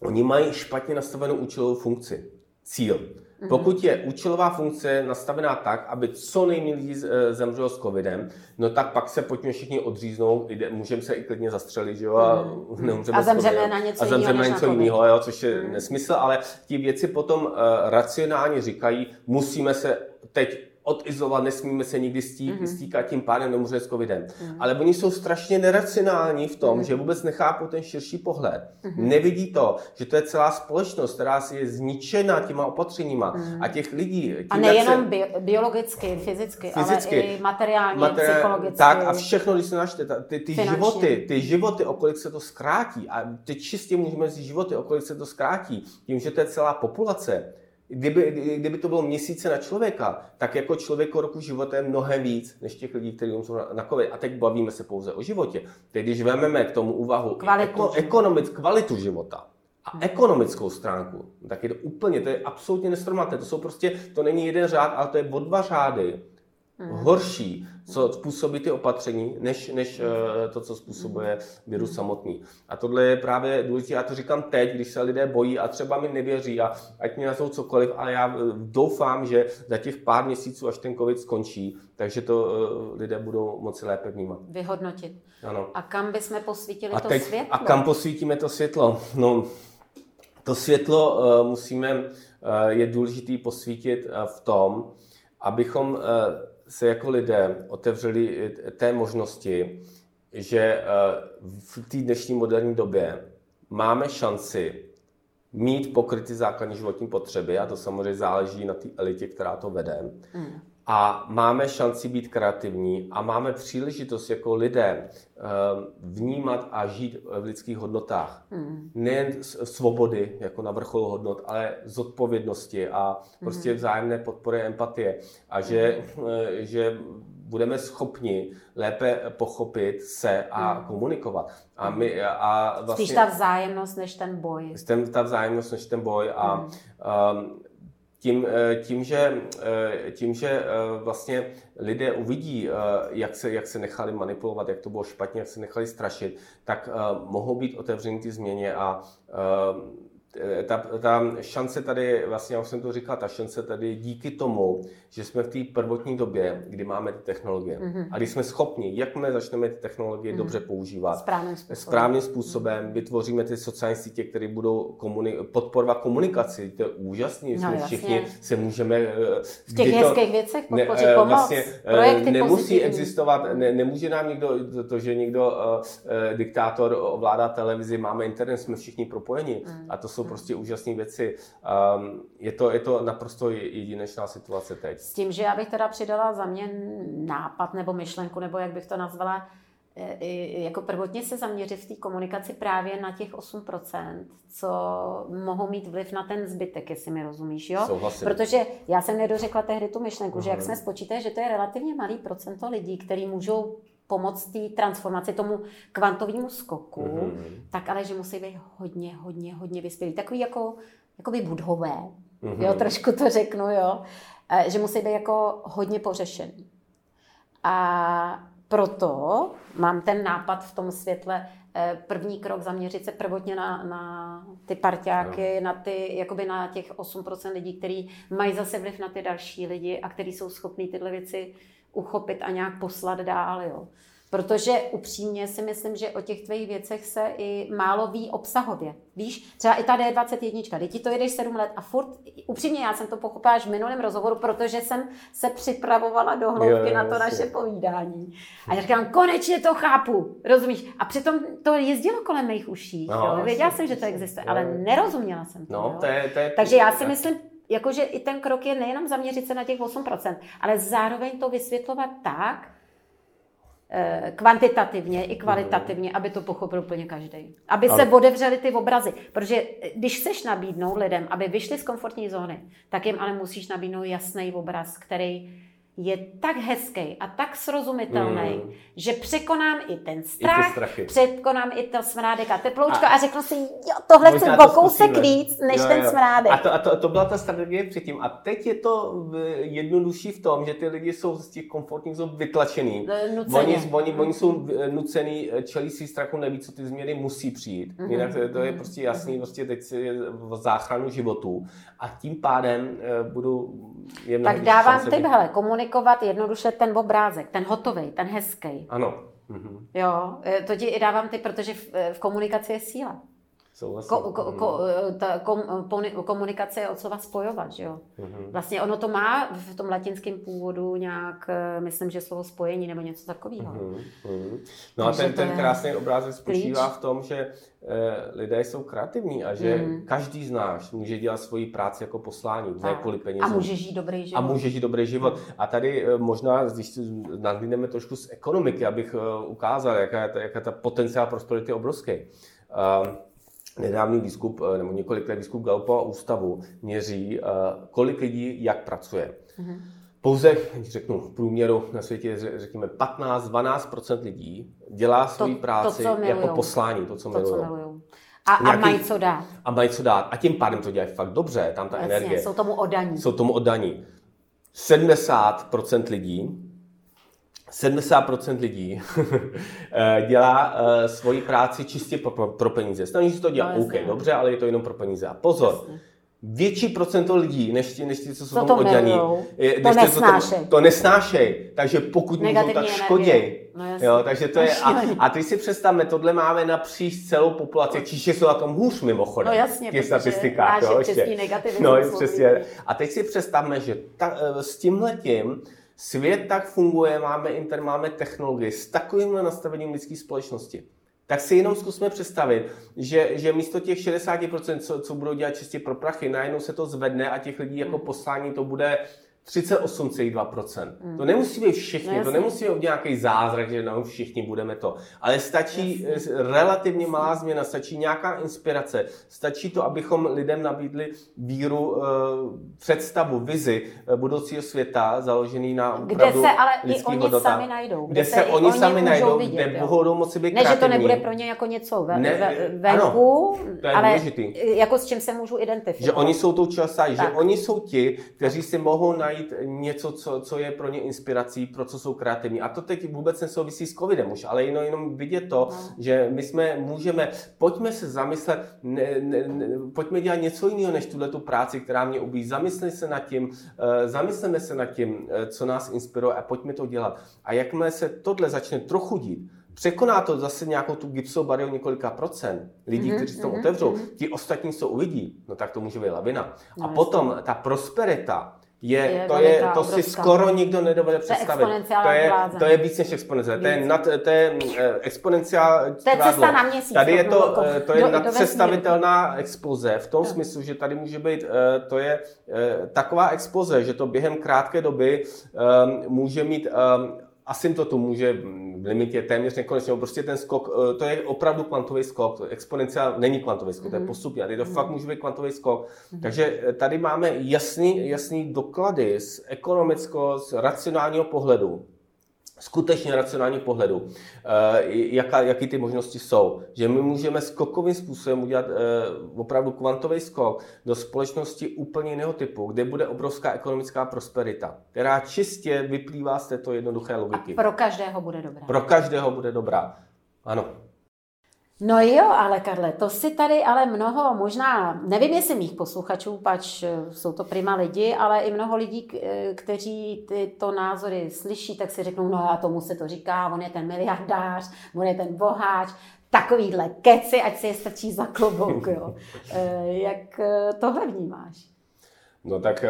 oni mají špatně nastavenou účelovou funkci. Cíl. Mhm. Pokud je účelová funkce nastavená tak, aby co nejméně lidí eh, zemřelo s covidem, no tak pak se pojďme všichni odříznout, můžeme se i klidně zastřelit, že jo, a neumřeme Mhm. A s covidem. zemřeme na něco a zemřeme jiného na něco jiného, jo, což je nesmysl, ale ti věci potom uh, racionálně říkají, musíme se teď odizolovat, nesmíme se nikdy stí, Mhm. stýkat, tím pádem nemůžeme s covidem. Ale oni jsou strašně neracionální v tom, Mhm. že vůbec nechápou ten širší pohled. Nevidí to, že to je celá společnost, která si je zničena těma opatřeníma a těch lidí. Tím, A nejenom se- bi- biologicky, fyzicky, Fyzicky. ale i materiálně, Materiál- psychologicky. Tak a všechno, když se načte, ta- ty, ty Finančně. životy, ty životy, o kolik se to zkrátí, a teď čistě můžeme říct životy, o kolik se to zkrátí, tím, že to je celá populace, Kdyby, kdy- kdyby to bylo měsíce na člověka, tak jako člověk roku života je mnohem víc, než těch lidí, kteří umřou na, na COVID. A teď bavíme se pouze o životě. Teď, když vezmeme k tomu úvahu Kvalitu eko, ekonomic, kvalitu života a ekonomickou stránku, tak je to úplně, to je absolutně nesrovnatelné. To jsou prostě, to není jeden řád, ale to je o dva řády horší, co způsobí ty opatření, než, než eh, to, co způsobuje virus samotný. A tohle je právě důležité, já to říkám teď, když se lidé bojí a třeba mi nevěří a ať mi nazvou cokoliv, ale já eh, doufám, že za těch pár měsíců, až ten covid skončí, takže to eh, lidé budou moci lépe vnímat. Vyhodnotit. Ano. A kam bychom posvítili A, to teď, světlo? a kam posvítíme to světlo? No, to světlo musíme, je důležitý posvítit v tom, abychom se jako lidé otevřeli eh, té možnosti, že uh, v té dnešní moderní době máme šanci mít pokryty základní životní potřeby, a to samozřejmě záleží na té elitě, která to vede. Hmm. A máme šanci být kreativní a máme příležitost jako lidé eh, vnímat a žít v lidských hodnotách. Hmm. Nejen svobody, jako na vrcholu hodnot, ale zodpovědnosti a prostě vzájemné podpory a empatie. A že, eh, že budeme schopni lépe pochopit se a komunikovat. A, my, a vlastně... Spíš ta vzájemnost, než ten boj. Ten, ta vzájemnost než ten boj a um, tím, eh, tím, že, eh, tím, že eh, vlastně lidé uvidí, jak se, jak se nechali manipulovat, jak to bylo špatně, jak se nechali strašit, tak mohou být otevření ty změně a ta, ta šance tady, vlastně já už jsem to říkal, ta šance tady je díky tomu, že jsme v té prvotní době, kdy máme ty technologie. Mhm. A když jsme schopni, jakmile začneme ty technologie dobře používat, Správným způsobem. správným způsobem, vytvoříme ty sociální sítě, které budou komuni- podporovat komunikaci. To je úžasné, No, jasně. všichni se můžeme... eh, V těch kdy to- hezkých věcech ne, podpořit eh, pomoc. vlastně, eh, projekty nemusí pozitivní. existovat, ne, nemůže nám někdo, to, to že někdo uh, diktátor ovládá televizi, máme internet, jsme všichni propojeni Mm. a to jsou prostě úžasné věci. Um, je, to, je to naprosto jedinečná situace teď. S tím, že já bych teda přidala za mě nápad nebo myšlenku, nebo jak bych to nazvala, e, jako prvotně se zaměřit v té komunikaci právě na těch 8%, co mohou mít vliv na ten zbytek, jestli mi rozumíš, jo? Souhlasím. Protože já jsem nedořekla tehdy tu myšlenku, uh-huh. že jak jsme spočítali, že to je relativně malý procento lidí, který můžou pomoct té transformaci, tomu kvantovému skoku, mm-hmm. tak ale, že musí být hodně, hodně, hodně vyspělí. Takový jako, jako by budhové, mm-hmm. jo, trošku to řeknu, jo, e, že musí být jako hodně pořešený. A proto mám ten nápad v tom světle, e, první krok zaměřit se prvotně na, na ty parťáky, no. na ty, jakoby na těch 8% lidí, kteří mají zase vliv na ty další lidi a kteří jsou schopní tyhle věci uchopit a nějak poslat dál. Jo. Protože upřímně si myslím, že o těch tvých věcech se i málo ví obsahově. Víš, třeba i ta D21, teď ti to jedeš 7 let a furt, upřímně já jsem to pochopila až v minulém rozhovoru, protože jsem se připravovala do hloubky jo, na to naše povídání. A já říkám, konečně to chápu, rozumíš? A přitom to jezdilo kolem mých uší. No, jo? Věděla jsem, že to existuje, ale nerozuměla jsem to. No, to je, to je, Takže já si myslím, jakože i ten krok je nejenom zaměřit se na těch 8%, ale zároveň to vysvětlovat tak, eh, kvantitativně i kvalitativně, aby to pochopil úplně každý. Aby ale... se odevřely ty obrazy. Protože eh, když chceš nabídnout lidem, aby vyšli z komfortní zóny, tak jim ale musíš nabídnout jasný obraz, který je tak hezký a tak srozumitelný, mm. že překonám i ten strach, I překonám i to smrádek a teploučko a, a řeknu si, jo, tohle chci o kousek víc, než jo, ten jo. smrádek. A, to, a to, to byla ta strategie předtím. A teď je to jednodušší v tom, že ty lidi jsou z těch komfortních zón vytlačený. Oni, oni, oni jsou nucený, čelí si strachu, neví, co ty změny musí přijít. Mm-hmm. Jinak to, to je prostě jasný, prostě teď si v záchranu životů. A tím pádem budu... Je tak dávám tip, hele, komunikovat jednoduše ten obrázek, ten hotový, ten hezký. Ano. Mhm. Jo, e, to ti i dávám ty, protože v, e, v komunikaci je síla. Ko, ko, ko, mhm. ta kom, komunikace je od slova spojovat, že jo? Mm-hmm. Vlastně ono to má v tom latinském původu nějak, e, myslím, že slovo spojení nebo něco takového. Mm-hmm. No Takže a ten, ten krásný obrázek spočívá v tom, že Eh, lidé jsou kreativní a že mm. každý z nás může dělat svoji práci jako poslání, ne kvůli penězům. A může žít dobrý život. A může žít dobrý život. A tady eh, možná, když nadlíneme trošku z ekonomiky, abych eh, ukázal, jaká je ta, jaká ta potenciál prosperity obrovský. Nedávný výzkup, nebo několik let výzkup Gallupa ústavu měří, kolik lidí jak pracuje. Mm pouze, řeknu v průměru na světě, řekněme 15-12% lidí dělá svoji práci to, jako poslání, to, co to. Co A, Nějaký, a mají co dát. A mají co dát. A tím pádem to dělají fakt dobře, tam ta Jasně, energie. Jsou tomu oddaní. Jsou tomu oddaní. 70% lidí 70% lidí eh, dělá uh, svoji práci čistě pro, pro peníze. Snaží se to dělat, no, OK, dobře, ale je to jenom pro peníze. A pozor, Jasně větší procento lidí, než ti, než ti co jsou tomu oddaní, to nesnášej. To, to nesnášej. Takže pokud můžou, tak škoděj. No jo, takže to je, a, a ty si představme, tohle máme napříč celou populaci, no. Číště jsou na tom hůř mimochodem. No jasně, v statistikách. Jo, ještě. No, přesně. A teď si představme, že ta, eh, s tímhletím svět tak funguje, máme internet, máme technologii s takovýmhle nastavením lidské společnosti. Tak si jenom zkusme představit, že, že místo těch 60%, co, co budou dělat čistě pro prachy, najednou se to zvedne a těch lidí jako poslání to bude 38,2%. Mm. To nemusí být všichni, no, to nemusí být nějaký zázrak, že no, všichni budeme to. Ale stačí jasně. relativně malá změna, stačí nějaká inspirace, stačí to, abychom lidem nabídli víru, eh, představu, vizi eh, budoucího světa, založený na Kde se ale i oni hodnota, sami najdou. Kde, kde se, se oni sami najdou, vidět, kde budou moci být Ne, kreativní. že to nebude pro ně jako něco ve, ne, ve, venku, ano, to je ale důležitý. jako s čím se můžu identifikovat. Že oni jsou tou částí, že oni jsou ti, kteří si mohou najít najít něco, co, co je pro ně inspirací, pro co jsou kreativní. A to teď vůbec nesouvisí s covidem už, ale jenom, jenom vidět to, no. že my jsme, můžeme, pojďme se zamyslet, ne, ne, ne, pojďme dělat něco jiného, než tuhle tu práci, která mě ubíjí. Zamysleme se nad tím, uh, zamysleme se nad tím, uh, co nás inspiruje a pojďme to dělat. A jakmile se tohle začne trochu dít, Překoná to zase nějakou tu gipsovou bariéru několika procent lidí, mm-hmm, kteří to mm-hmm, otevřou, mm-hmm. ti ostatní, co uvidí, no tak to může být lavina. No, a potom ta prosperita, je, je to, je, to si skoro nikdo nedovede představit. To je, to je víc než exponenciál. To je, nad, to je eh, exponenciál. To je cesta na měsíc. Tady je to, eh, to je do, nadpředstavitelná expoze v tom no. smyslu, že tady může být, eh, to je taková expoze, že to během krátké doby může mít asymptotu může v limitě téměř nekonečně, prostě ten skok, eh, to je opravdu kvantový skok, to exponenciál není kvantový skok, mm-hmm. to je mhm. postupně, a to mm-hmm. fakt může být kvantový skok. Mm-hmm. Takže eh, tady máme jasný, jasný doklady z ekonomického, z racionálního pohledu, skutečně racionální pohledu, eh, jaká, jaký ty možnosti jsou. Že my můžeme skokovým způsobem udělat eh, opravdu kvantový skok do společnosti úplně jiného typu, kde bude obrovská ekonomická prosperita, která čistě vyplývá z této jednoduché logiky. A pro každého bude dobrá. Pro každého bude dobrá. Ano. No jo, ale Karle, to si tady ale mnoho, možná, nevím jestli mých posluchačů, pač eh, jsou to prima lidi, ale i mnoho lidí, eh, kteří tyto názory slyší, tak si řeknou, no a tomu se to říká, on je ten miliardář, on je ten boháč, takovýhle keci, ať si je strčí za klobouk, jo. Eh, jak tohle vnímáš? No tak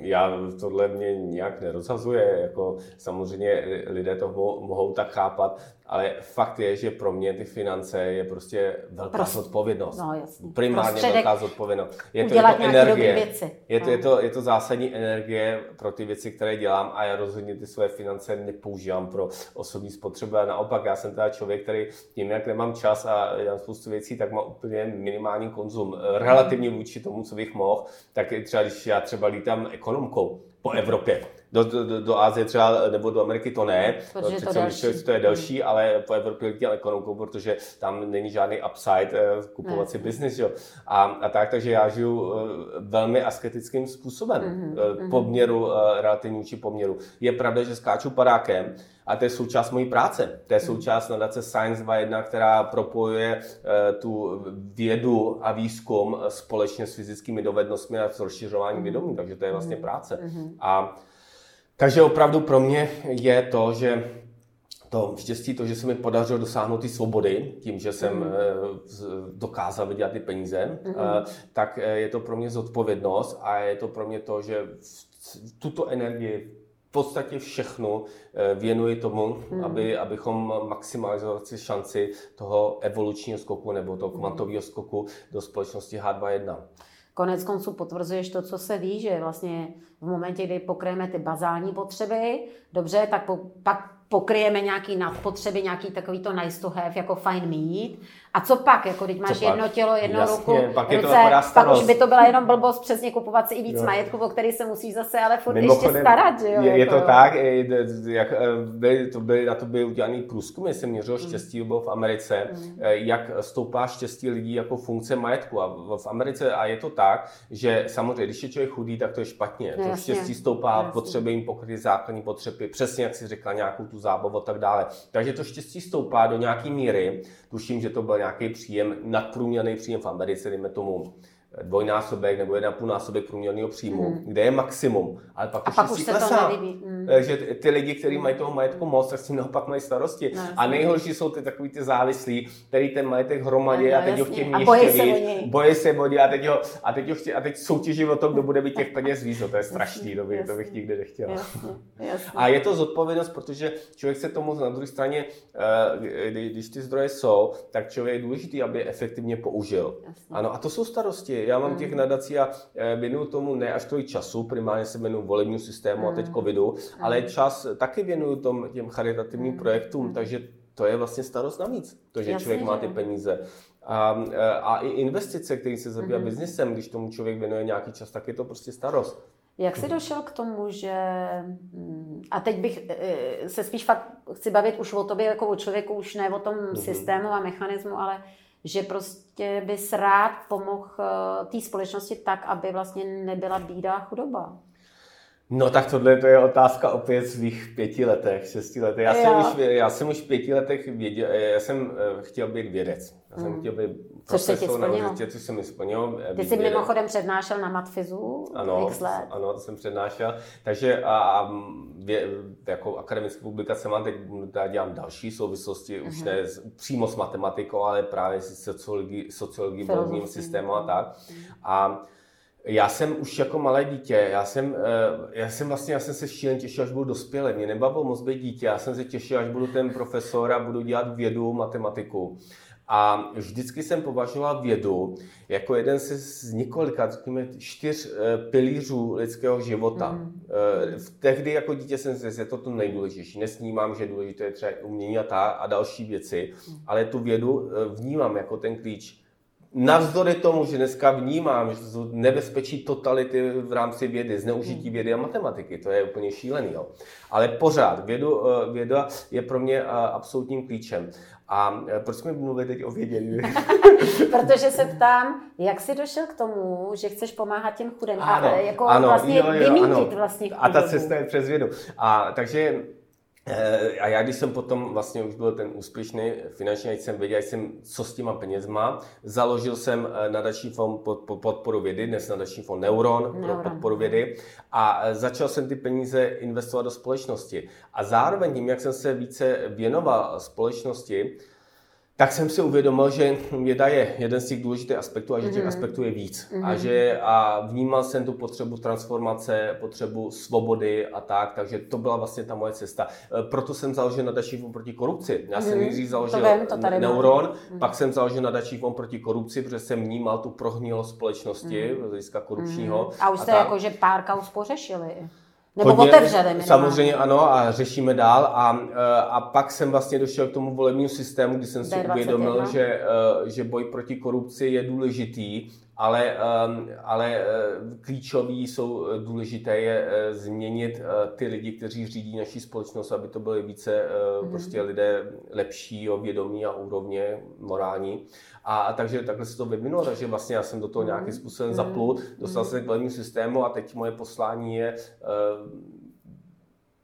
já tohle mě nějak nerozhazuje, jako samozřejmě lidé to mohou tak chápat, ale fakt je, že pro mě ty finance je prostě velká Prost... zodpovědnost. No, jasný. Primárně Prostředek velká zodpovědnost. Je to, je to energie. Věci. Je, to, no. je, to, je to zásadní energie pro ty věci, které dělám a já rozhodně ty své finance nepoužívám pro osobní spotřebu. A naopak, já jsem teda člověk, který tím, jak nemám čas a dělám spoustu věcí, tak má úplně minimální konzum. Relativně vůči tomu, co bych mohl, tak třeba když já třeba lítám ekonomkou po Evropě, do, do, do Ázie třeba nebo do Ameriky to ne, protože to, delší. to je delší, ale po Evropě letěl ekonomikou, protože tam není žádný upside eh, kupovat si business. Jo. A, a tak, takže já žiju eh, velmi asketickým způsobem, mm-hmm. poměru, relativní či poměru. Je pravda, že skáču padákem, a to je součást mojí práce. To je mhm. součást nadace Science 2.1, která propojuje tu vědu a výzkum společně s fyzickými dovednostmi a s rozšiřováním vědomí. Takže to je vlastně mhm. práce. Mhm. A takže opravdu pro mě je to, že to štěstí, to, že se mi podařilo dosáhnout ty svobody, tím, že jsem mm. dokázal vydělat ty peníze, mm. tak eh, je to pro mě zodpovědnost a je to pro mě to, že tuto energii v podstatě všechno věnuji tomu, mm. aby, abychom maximalizovali šanci toho evolučního skoku nebo toho mhm. kvantového skoku do společnosti H2.1. Konec konců potvrzuješ to, co se ví, že vlastně v momentě, kdy pokryjeme ty bazální potřeby, dobře, tak po, pak pokryjeme nějaký nadpotřeby, nějaký takový to nice to have, jako fine mít. A co pak, jako když máš jedno tělo, jedno Jasně, ruku, pak, ruce, pak už by to byla jenom blbost přesně kupovat si i víc jo. majetku, o který se musí zase ale furt Mimochodem, ještě starat, že jo? Je, je jako, to tak, jak, eh, byly, to byly, na to byly udělaný průzkumy, jsem měřil mm. štěstí bylo v Americe, mm. jak stoupá štěstí lidí jako funkce majetku. A v Americe, a je to tak, že samozřejmě, když je člověk chudý, tak to je špatně. No, to štěstí stoupá, no, potřeby jim pokryt základní potřeby, přesně jak si řekla, nějakou tu zábavu a tak dále. Takže to štěstí stoupá do nějaké míry. Tuším, že to byl nějaký příjem, nadprůměrný příjem v Americe, dejme tomu dvojnásobek nebo jeden půl násobek průměrného příjmu, mm. kde je maximum, ale pak, a pak už se klesá. to mm. Takže ty lidi, kteří mají toho majetku moc, tak s tím naopak mají starosti. No, a nejhorší jsou ty takový ty závislí, který ten majetek hromadí no, a teď ho chtějí ještě víc, bojí se body a teď, ho, a teď, ho chtějí, a teď soutěží o tom, kdo bude mít těch peněz víc. No, to je strašný, to, by, to bych nikdy nechtěl. Jasně, jasně. A je to zodpovědnost, protože člověk se tomu na druhé straně, eh, když ty zdroje jsou, tak člověk je důležitý, aby je efektivně použil. Jasně. Ano, a to jsou starosti já mám těch hmm. nadací a eh, věnuju tomu ne až tolik času, primárně se věnuju volebnímu systému a teď hmm. covidu, ale hmm. čas taky věnuju tom, těm charitativním projektům, takže to je vlastně starost navíc, to, že Jasně, člověk má ty peníze. A, eh, a i investice, který se zabývá mm-hmm. biznesem, když tomu člověk věnuje nějaký čas, tak je to prostě starost. Jak jsi došel k tomu, že... Mm, a teď bych eh, se spíš fakt chci bavit už o tobě jako o člověku, už ne o tom mm-hmm. systému a mechanismu, ale že prostě bys rád pomohl eh, té společnosti tak, aby vlastně nebyla bída a chudoba. No tak tohle to je otázka opět svých pěti letech, šesti letech. Já, jsem už, já jsem už v pěti letech věděl, já jsem eh, chtěl být vědec. Já jsem mm. chtěl být což se ti splnilo. což se mi splnilo. Ty jsi vědec. mimochodem přednášel na Matfizu ano, x let. Ano, to jsem přednášel. Takže a, a vě, jako akademické publikace mám teď, dělám další souvislosti, uh-huh. už mhm. ne přímo s matematikou, ale právě s sociologií, sociologií volebním systému a tak. Uh-huh. A já jsem už jako malé dítě, já jsem, eh, já jsem vlastně, já jsem se šílen těšil, až budu dospělý. Mě nebavilo moc být dítě, já jsem se těšil, až budu ten profesor a budu dělat vědu, matematiku. A vždycky jsem považoval vědu jako jeden z několika, řekněme, čtyř eh, pilířů lidského života. Mm. V tehdy jako dítě jsem si že to to nejdůležitější. Nesnímám, že důležité je třeba umění a, ta, a další věci, mm. ale tu vědu vnímám jako ten klíč Navzdory tomu, že dneska vnímám, že to nebezpečí totality v rámci vědy, zneužití hmm. vědy a matematiky, to je úplně šílený. Jo. Ale pořád vědu, eh, věda je pro mě eh, absolutním klíčem. A eh, proč jsme mluvili teď o vědě? Protože se ptám, jak jsi došel k tomu, že chceš pomáhat těm chudým ano, a jako ano, vlastně jo, jo, vymítit ano. vlastně A ta cesta je přes vědu. A takže a já, když jsem potom vlastně už byl ten úspěšný finančně, jsem věděl, jsem, co s těma penězma, založil jsem eh, nadační fond pod, pod podporu vědy, dnes nadační fond Neuron, Neuron pro podporu vědy a eh, začal jsem ty peníze investovat do společnosti. A zároveň tím, jak jsem se více věnoval společnosti, tak jsem si uvědomil, že věda je jeden z těch důležitých aspektů a že těch mm-hmm. aspektů je víc. Mm-hmm. A že a vnímal jsem tu potřebu transformace, potřebu svobody a tak, takže to byla vlastně ta moje cesta. E, proto jsem založil nadační fond proti korupci. Já jsem mm-hmm. nejdřív založil to vím, to tady Neuron, mm-hmm. pak jsem založil nadační fond proti korupci, protože jsem vnímal tu prohnilost společnosti mm-hmm. z hlediska korupčního. Mm-hmm. A už jste jako, že pár kaus pořešili. Nebo Hodně, otevřeli minimálně. Samozřejmě ano a řešíme dál a, e, a pak jsem vlastně došel k tomu volebnímu systému, kdy jsem si D21. uvědomil, že, e, že boj proti korupci je důležitý ale, ehm, ale eh, klíčový jsou eh, důležité je eh, změnit ty lidi, kteří řídí naší společnost, aby to byly více mm-hmm. prostě lidé lepší, vědomí a úrovně morální. A, a takže takhle se to vyvinulo, takže vlastně já jsem do toho nějakým způsobem mm-hmm. zaplul, dostal mm-hmm. se k volebnímu systému a teď moje poslání je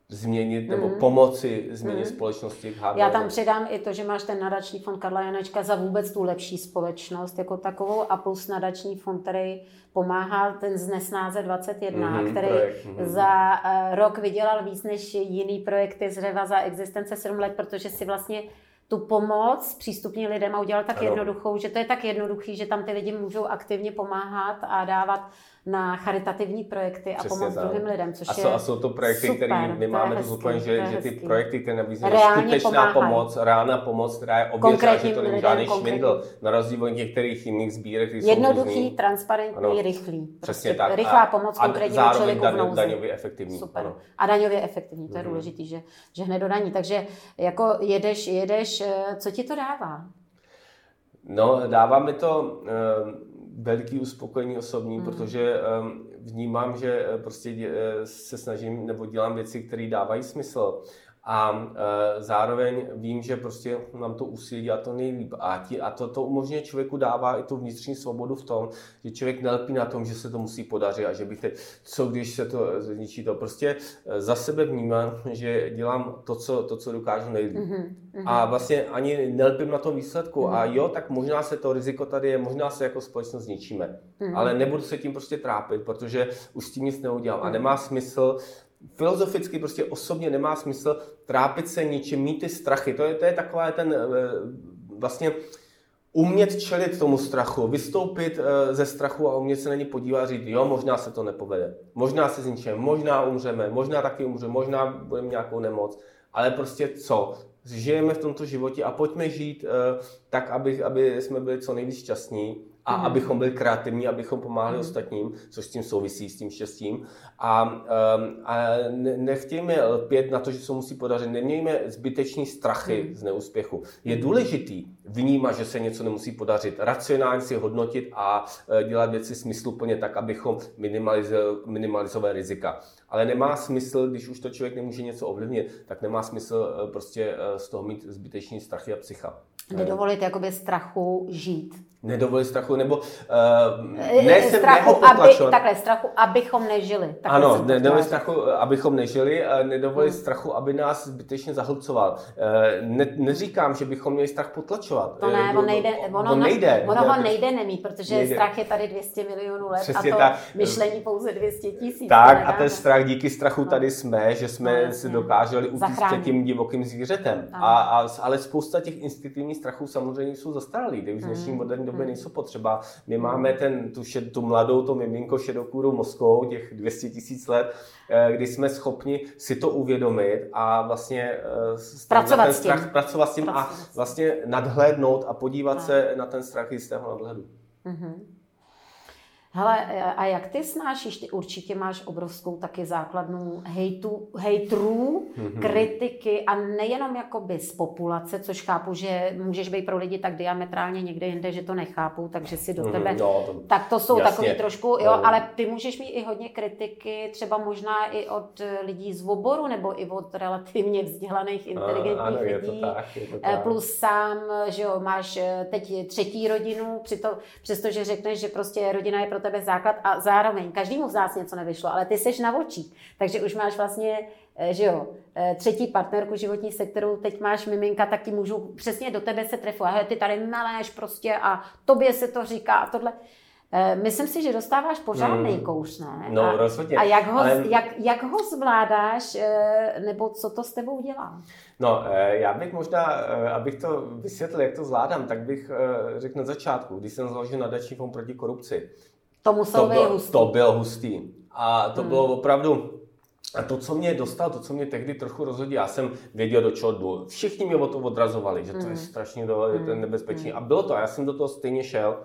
změnit nebo mm. pomoci změnit mm. společnosti v Já tam přidám i to, že máš ten nadační fond Karla Janečka za vůbec tu lepší společnost jako takovou a plus nadační fond, který pomáhá ten z Nesnáze 21, mm, který projekt, mm. za uh, rok vydělal víc než jiný projekty z Řeva za existence 7 let, protože si vlastně tu pomoc přístupně lidem a udělal tak ano. jednoduchou, že to je tak jednoduchý, že tam ty lidi můžou aktivně pomáhat a dávat na charitativní projekty Přesně a pomoc tak. druhým lidem, což a jsou, je a jsou to projekty, které my máme to že, že ty projekty, které nabízejí skutečná pomáhají. pomoc, reálná pomoc, která je ověřená, že to není žádný švindl, na rozdíl od některých jiných sbírek, které Jednoduchý, různý. transparentní, ano. rychlý. Přesně prostě tak. Rychlá pomoc konkrétnímu člověku v nouzi. daňově efektivní. Super. Ano. A daňově efektivní, to je mm-hmm. důležité, že, že hned do daní. Takže jako jedeš, jedeš, eh, co ti to dává? No, dává mi to uh, veliký uspokojení osobní, mm. protože um, vnímám, že eh, prostě eh, se snažím nebo dělám věci, které dávají smysl a e, zároveň vím, že prostě nám to úsilí dělat to nejlíp. A, ti, a to, to umožňuje člověku dává i tu vnitřní svobodu v tom, že člověk nelpí na tom, že se to musí podařit a že bych teď, co když se to zničí to. Prostě e, za sebe vnímám, že dělám to, co, to, co dokážu nejlíp. Mm-hmm. A vlastně ani nelpím na tom výsledku. Mm-hmm. A jo, tak možná se to riziko tady je, možná se jako společnost zničíme. Mm-hmm. Ale nebudu se tím prostě trápit, protože už s tím nic neudělám. Mm-hmm. A nemá smysl filozoficky prostě osobně nemá smysl trápit se ničím, mít ty strachy. To je, to je taková ten eh, vlastně umět čelit tomu strachu, vystoupit eh, ze strachu a umět se na ně podívat a říct, jo, možná se to nepovede, možná se zničíme, možná umřeme, možná taky umřeme, možná budeme nějakou nemoc, ale prostě co? Žijeme v tomto životě a pojďme žít uh, tak, aby, aby jsme byli co nejvíc šťastní a mm. abychom byli kreativní, abychom pomáhali mm. ostatním, což s tím souvisí, s tím štěstím. A, um, a nechtějme lpět na to, že se musí podařit, nemějme zbytečný strachy mm. z neúspěchu. Je důležitý vnímat, že se něco nemusí podařit, racionálně si hodnotit a e, dělat věci smysluplně tak, abychom minimalizovali, minimalizovali rizika. Ale nemá smysl, když už to člověk nemůže něco ovlivnit, tak nemá smysl e, prostě e, z toho mít zbytečný strachy a psycha. Nedovolit jakoby strachu žít. Nedovolit strachu, nebo uh, ne se strachu, aby, takhle, strachu, abychom nežili. Takhle ano, nedovolit strachu, abychom nežili, nedovolit hmm. strachu, aby nás zbytečně zahlcoval. Uh, ne, neříkám, že bychom měli strach potlačovat. To ne, on nejde, ono, on nejde. Ono ho nejde nemít, protože nejde. strach je tady 200 milionů let Přesně a to tak. myšlení pouze 200 tisíc. Tak a ten strach, díky strachu no. tady jsme, že jsme no, si dokázali utíct před tím divokým zvířetem. A, a, ale spousta těch instinktivních strachů samozřejmě jsou zastaralý, když v dnešní hmm. moderní době hmm. nejsou potřeba. My máme ten, tu, šed, tu mladou, to miminko šedokůru mozkou, těch 200 tisíc let, eh, kdy jsme schopni si to uvědomit a vlastně pracovat, ten strach, s tím. pracovat s tím pracovat a vlastně nadhlédnout a podívat a. se na ten strach jistého nadhledu. Mm-hmm. Hele, a jak ty snášíš? Ty určitě máš obrovskou taky základnu hejtu, hejtrů, mm-hmm. kritiky a nejenom jakoby z populace, což chápu, že můžeš být pro lidi tak diametrálně někde jinde, že to nechápou, takže si do mm-hmm, tebe... No, to, tak to jsou jasně. takový trošku, jo, no. ale ty můžeš mít i hodně kritiky, třeba možná i od lidí z oboru, nebo i od relativně vzdělaných, inteligentních a, ano, lidí. Je to tak, je to tak. Plus sám, že jo, máš teď třetí rodinu, přestože řekneš, že prostě rodina je pro tebe základ a zároveň každému z nás něco nevyšlo, ale ty seš na očích, takže už máš vlastně eh, že jo, eh, třetí partnerku životní, se kterou teď máš miminka, tak ti můžu přesně do tebe se trefu. A ty tady maléš prostě a tobě se to říká a tohle. Eh, myslím si, že dostáváš pořádný hmm. kouš, ne? No, a, rozhodně. A jak ho, ale... jak, jak ho zvládáš, nebo co to s tebou dělá? No, já bych možná, abych to vysvětlil, jak to zvládám, tak bych řekl na začátku, když jsem založil nadační fond proti korupci, to muselo být hustý. To byl hustý. A to hmm. bylo opravdu, a to, co mě dostal, to, co mě tehdy trochu rozhodí, já jsem věděl, do čeho jdu. Všichni mě o to odrazovali, že to je hmm. strašně do, je to nebezpečný. A bylo to, a já jsem do toho stejně šel.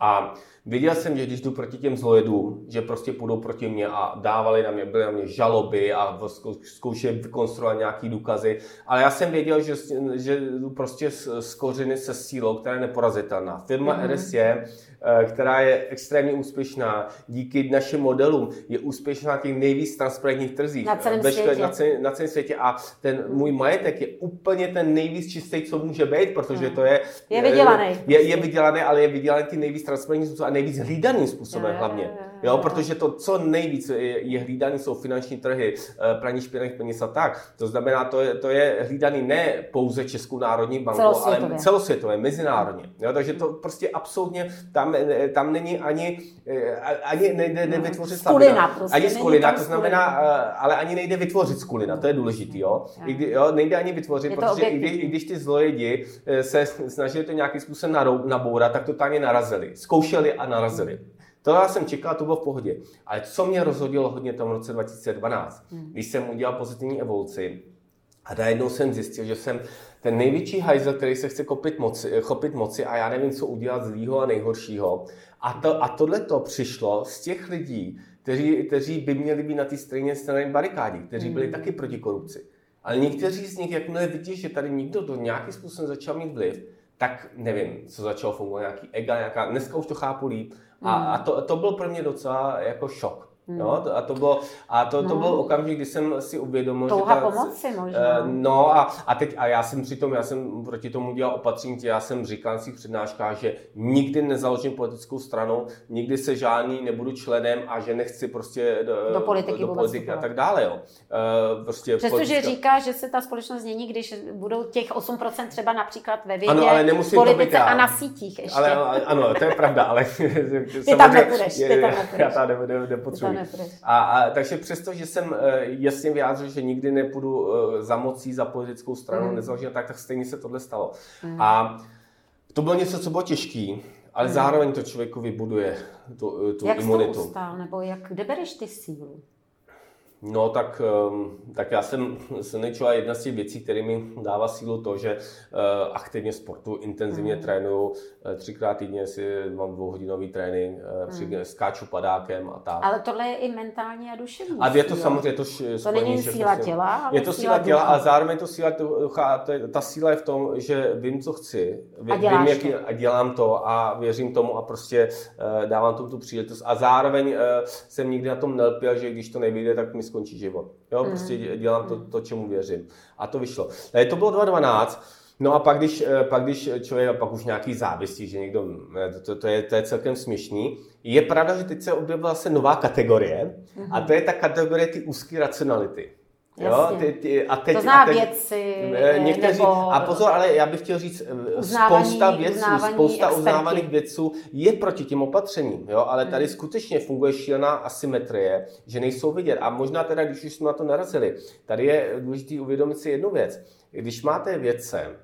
A Viděl jsem, že když jdu proti těm zlojedům, že prostě půjdou proti mě a dávali na mě, byly na mě žaloby a zkoušeli vykonstruovat nějaký důkazy, ale já jsem věděl, že, že jdu prostě z, z kořeny se sílou, která je neporazitelná. Firma mm-hmm. RS je, eh, která je extrémně úspěšná, díky našim modelům je úspěšná na těch nejvíc transparentních trzích. Na celém světě. Na, celém, na celém světě a ten můj majetek je úplně ten nejvíc čistý, co může být, protože mm. to je... Je vydělaný. Je, je vydělaný, ale je vydělaný ty nejvíc transparentní způsob nejvíc hlídaným způsobem hlavně. Jo, protože to, co nejvíc je, je hlídaný, jsou finanční trhy, eh, praní špinavých peněz a tak. To znamená, to je, to je hlídaný ne pouze Českou národní bankou, celosvětově. ale celosvětové, mezinárodně. Jo, takže to prostě absolutně, tam, eh, tam není ani, eh, ani nejde nevytvořit skulina, prostě, ani skulina, to znamená, ale ani nejde vytvořit skulina, to je důležitý, jo. I kdy, jo nejde ani vytvořit, protože i, kdy, i když ty zlojedi se snažili to nějakým způsobem nabourat, tak to totálně narazili. Zkoušeli a narazili. To já jsem čekal, to bylo v pohodě. Ale co mě rozhodilo hodně v tom roce 2012, hmm. když jsem udělal pozitivní evoluci a najednou jsem zjistil, že jsem ten největší hajzel, který se chce kopit moci, chopit moci a já nevím, co udělat zlýho a nejhoršího. A, to, a tohle to přišlo z těch lidí, kteří, kteří by měli být na té stejné straně barikádí, kteří byli hmm. taky proti korupci. Ale někteří z nich, jakmile vidí, že tady někdo do nějakým způsobem začal mít vliv, tak nevím, co začalo fungovat, nějaký ega, nějaká, dneska už to chápu líp. A, a to, to byl pro mě docela jako šok. Hmm. No, to, a to bylo, a to, no. to byl okamžik, kdy jsem si uvědomil, Touha že ta, pomoci možná. Uh, no a, a teď, a já jsem přitom, já jsem proti tomu dělal opatření, já jsem říkal na svých přednáškách, že nikdy nezaložím politickou stranu, nikdy se žádný nebudu členem a že nechci prostě do, do politiky, do politiky a tak dále. Jo. Uh, prostě Přestože politická... říká, že se ta společnost změní, když budou těch 8% třeba například ve vědě, ano, ale nemusím politice to být já. a na sítích ještě. Ale, ale, ano, to je pravda, ale ty tam nepůjdeš, ty tam nepůjdeš. Já tam nepotřebuji. A, a, takže přesto, že jsem eh, jasně vyjádřil, že nikdy nepůjdu eh, za mocí, za politickou stranu, mm. nezaložil, tak, tak stejně se tohle stalo. Mm. A to bylo něco, co bylo těžké, ale mm. zároveň to člověku vybuduje tu, eh, tu jak imunitu. Jak nebo jak, kde bereš ty sílu? No tak, ehm, tak já jsem silný člověk. Jedna z těch věcí, které mi dává sílu to, že eh, aktivně sportu, intenzivně mm. trénuju. Eh, třikrát týdně si mám dvouhodinový trénink, mm. skáču padákem a tak. Ale tohle je i mentální a duševní A je to samozřejmě to To není síla těla, ale Je to síla těla a zároveň to síla, ducha, ta síla je v tom, že vím, co chci. Vím, a, vím, jak, a dělám to a věřím tomu a prostě dávám tomu tu příležitost. A zároveň jsem nikdy na tom nelpěl, že když to nevyjde, tak mi skončí život. Jo, mm. prostě dělám to, to, čemu věřím. A to vyšlo. E, to bylo 2012. No a pak když, e, pak když člověk, pak už nějaký závisí, že někdo, e, to, to, je, to je celkem směšný. Je pravda, že teď se objevila se nová kategorie mm-hmm. a to je ta kategorie ty úzké racionality. Jo, ty, ty, a teď, to zná a teď, věci, někteří, nebo A pozor, ale já bych chtěl říct, spousta věců, spousta experti. uznávaných věců je proti těm opatřením, jo, ale tady hmm. skutečně funguje šílená asymetrie, že nejsou vidět. A možná teda, když už jsme na to narazili, tady je důležité uvědomit si jednu věc. Když máte vědce,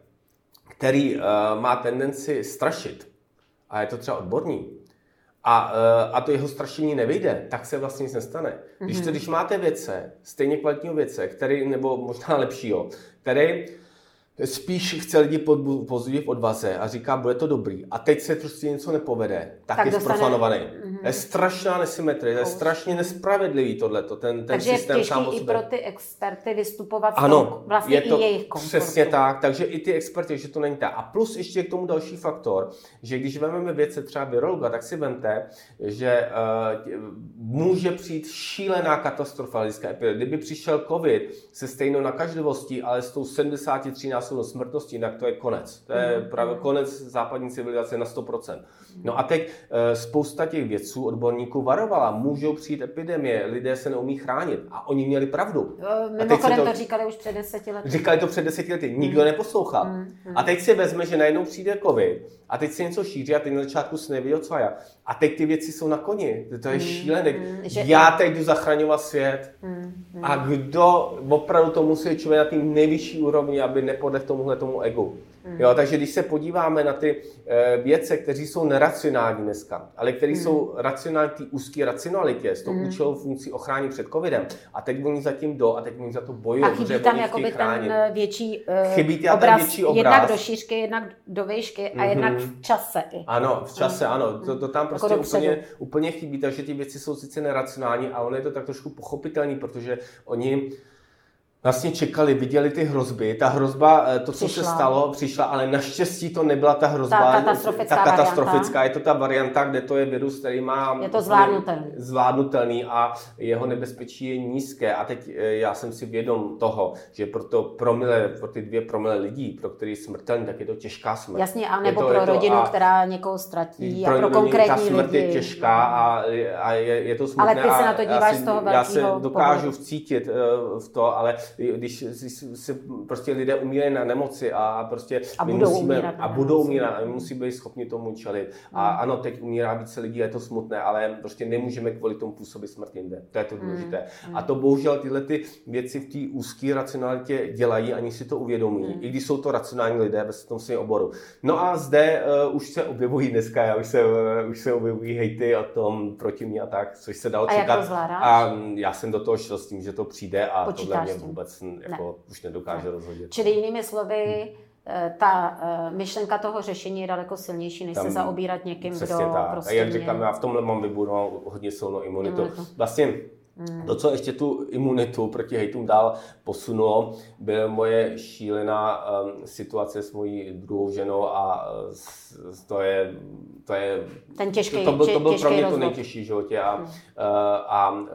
který uh, má tendenci strašit, a je to třeba odborník, a, eh, a to jeho strašení nevyjde, tak se vlastně nic nestane. Když, to, mhm. když máte věce, stejně kvalitního věce, který, nebo možná lepšího, který spíš chce lidi pozbudit v odvaze a říká, bude to dobrý. A teď se prostě něco nepovede, tak, tak je dostane... zprofanovaný. Mm-hmm. Je strašná nesymetrie, je strašně nespravedlivý tohleto, ten, ten takže systém sám o i pro ty experty vystupovat ano, vlastně je to i jejich komfortu. Přesně tak, takže i ty experti, že to není tak. A plus ještě k tomu další faktor, že když vezmeme věce třeba virologa, tak si vemte, že uh, může přijít šílená katastrofa epidemie. Kdyby přišel covid se stejnou nakažlivostí, ale s tou 73 násobnou smrtností, jinak to je konec. To je mm. právě konec západní civilizace na 100%. No a teď eh, spousta těch vědců, odborníků varovala, můžou přijít epidemie, lidé se neumí chránit. A oni měli pravdu. Mimochodem to, to říkali už před deseti lety. Říkali to před deseti lety, nikdo mm. neposlouchal. Mm. A teď si vezme, že najednou přijde covid a teď se něco šíří a teď na začátku se neví, co a jak. A teď ty věci jsou na koni. To je mm. šílené. Mm. Já teď jdu zachraňovat svět. Mm. A kdo opravdu to musí člověk na té nejvyšší úrovni, aby nepodle tomuhle tomu egu. Mm. Jo, takže když se podíváme na ty e, věce, kteří jsou neracionální dneska, ale kteří mm. jsou racionální té úzké racionalitě, s tou mm. účelovou funkcí ochrání před covidem, a teď oni zatím do a teď oni za to bojují. A chybí tam jakoby ten eh, větší, uh, chybí tam obraz, ten větší obraz, jednak do šířky, jednak do výšky a mm-hmm. jednak v čase. I. Ano, v čase, mm. ano. To, to tam jako prostě jako úplně, úplně chybí, takže ty věci jsou sice neracionální, ale ono je to tak trošku pochopitelný, protože oni vlastně čekali, viděli ty hrozby. Ta hrozba, eh, to, co přišla. se stalo, přišla, ale naštěstí to nebyla ta hrozba. Ta katastrofická, ta katastrofická Je to ta varianta, kde to je virus, který má... Je to zvládnutelný. Zvládnutelný a jeho nebezpečí je nízké. A teď eh, já jsem si vědom toho, že pro, to promile, pro ty dvě promile lidí, pro který je smrtelný, tak je to těžká smrt. Jasně, a nebo to, pro rodinu, a, která někoho ztratí pro a pro konkrétní ta smrt lidi. je těžká a, a je, je to smutné. Ale ty se na to díváš z toho Já se dokážu pohledu. vcítit v to, ale když se prostě lidé umírají na nemoci a prostě a my budou musíme, umírat a budou umírat a my musíme být schopni tomu čelit. A hmm. ano, teď umírá více lidí, je to smutné, ale prostě nemůžeme kvůli tomu působit smrt jinde. To je to hmm. důležité. Hmm. A to bohužel tyhle ty věci v té úzké racionalitě dělají, ani si to uvědomí, hmm. i když jsou to racionální lidé ve tom svém oboru. No a zde uh, už se objevují dneska, já už se, uh, už se objevují hejty o tom proti mě a tak, což se dalo a čekat. Jak to zvládáš? a já jsem do toho šel s tím, že to přijde a Počítáš tohle mě vůbec jako ne. už nedokáže ne. rozhodit. Čili jinými slovy, hmm. ta uh, myšlenka toho řešení je daleko silnější, než Tam, se zaobírat někým, kdo tak. prostě... A jak říkám, mě... já v tomhle mám vybudoval hodně silnou imunitu. imunitu. Vlastně. To, co ještě tu imunitu proti hejtům dál posunulo, byla moje šílená um, situace s mojí druhou ženou a uh, to je, to je ten těžký, to, to, byl, to byl pro mě rozvod. to nejtěžší v životě a, hmm. uh, a uh,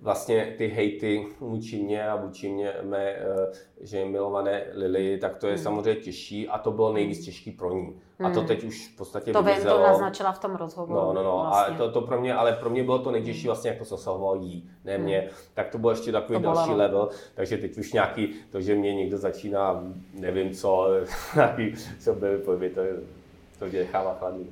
vlastně ty hejty vůči mě a vůči mě mé, uh, že milované Lily, tak to je hmm. samozřejmě těžší a to bylo nejvíc těžký pro ní. A to hmm. teď už v podstatě To vím, to naznačila v tom rozhovoru. No, no, no. Vlastně. A to, to pro mě, ale pro mě bylo to nejtěžší hmm. vlastně, jak to zasahovalo jí, ne mě. Hmm. Tak to bylo ještě takový to další bylo. level. Takže teď už nějaký, to, že mě někdo začíná, nevím co, nějaký byly pojmy, to, to mě nechává chladný.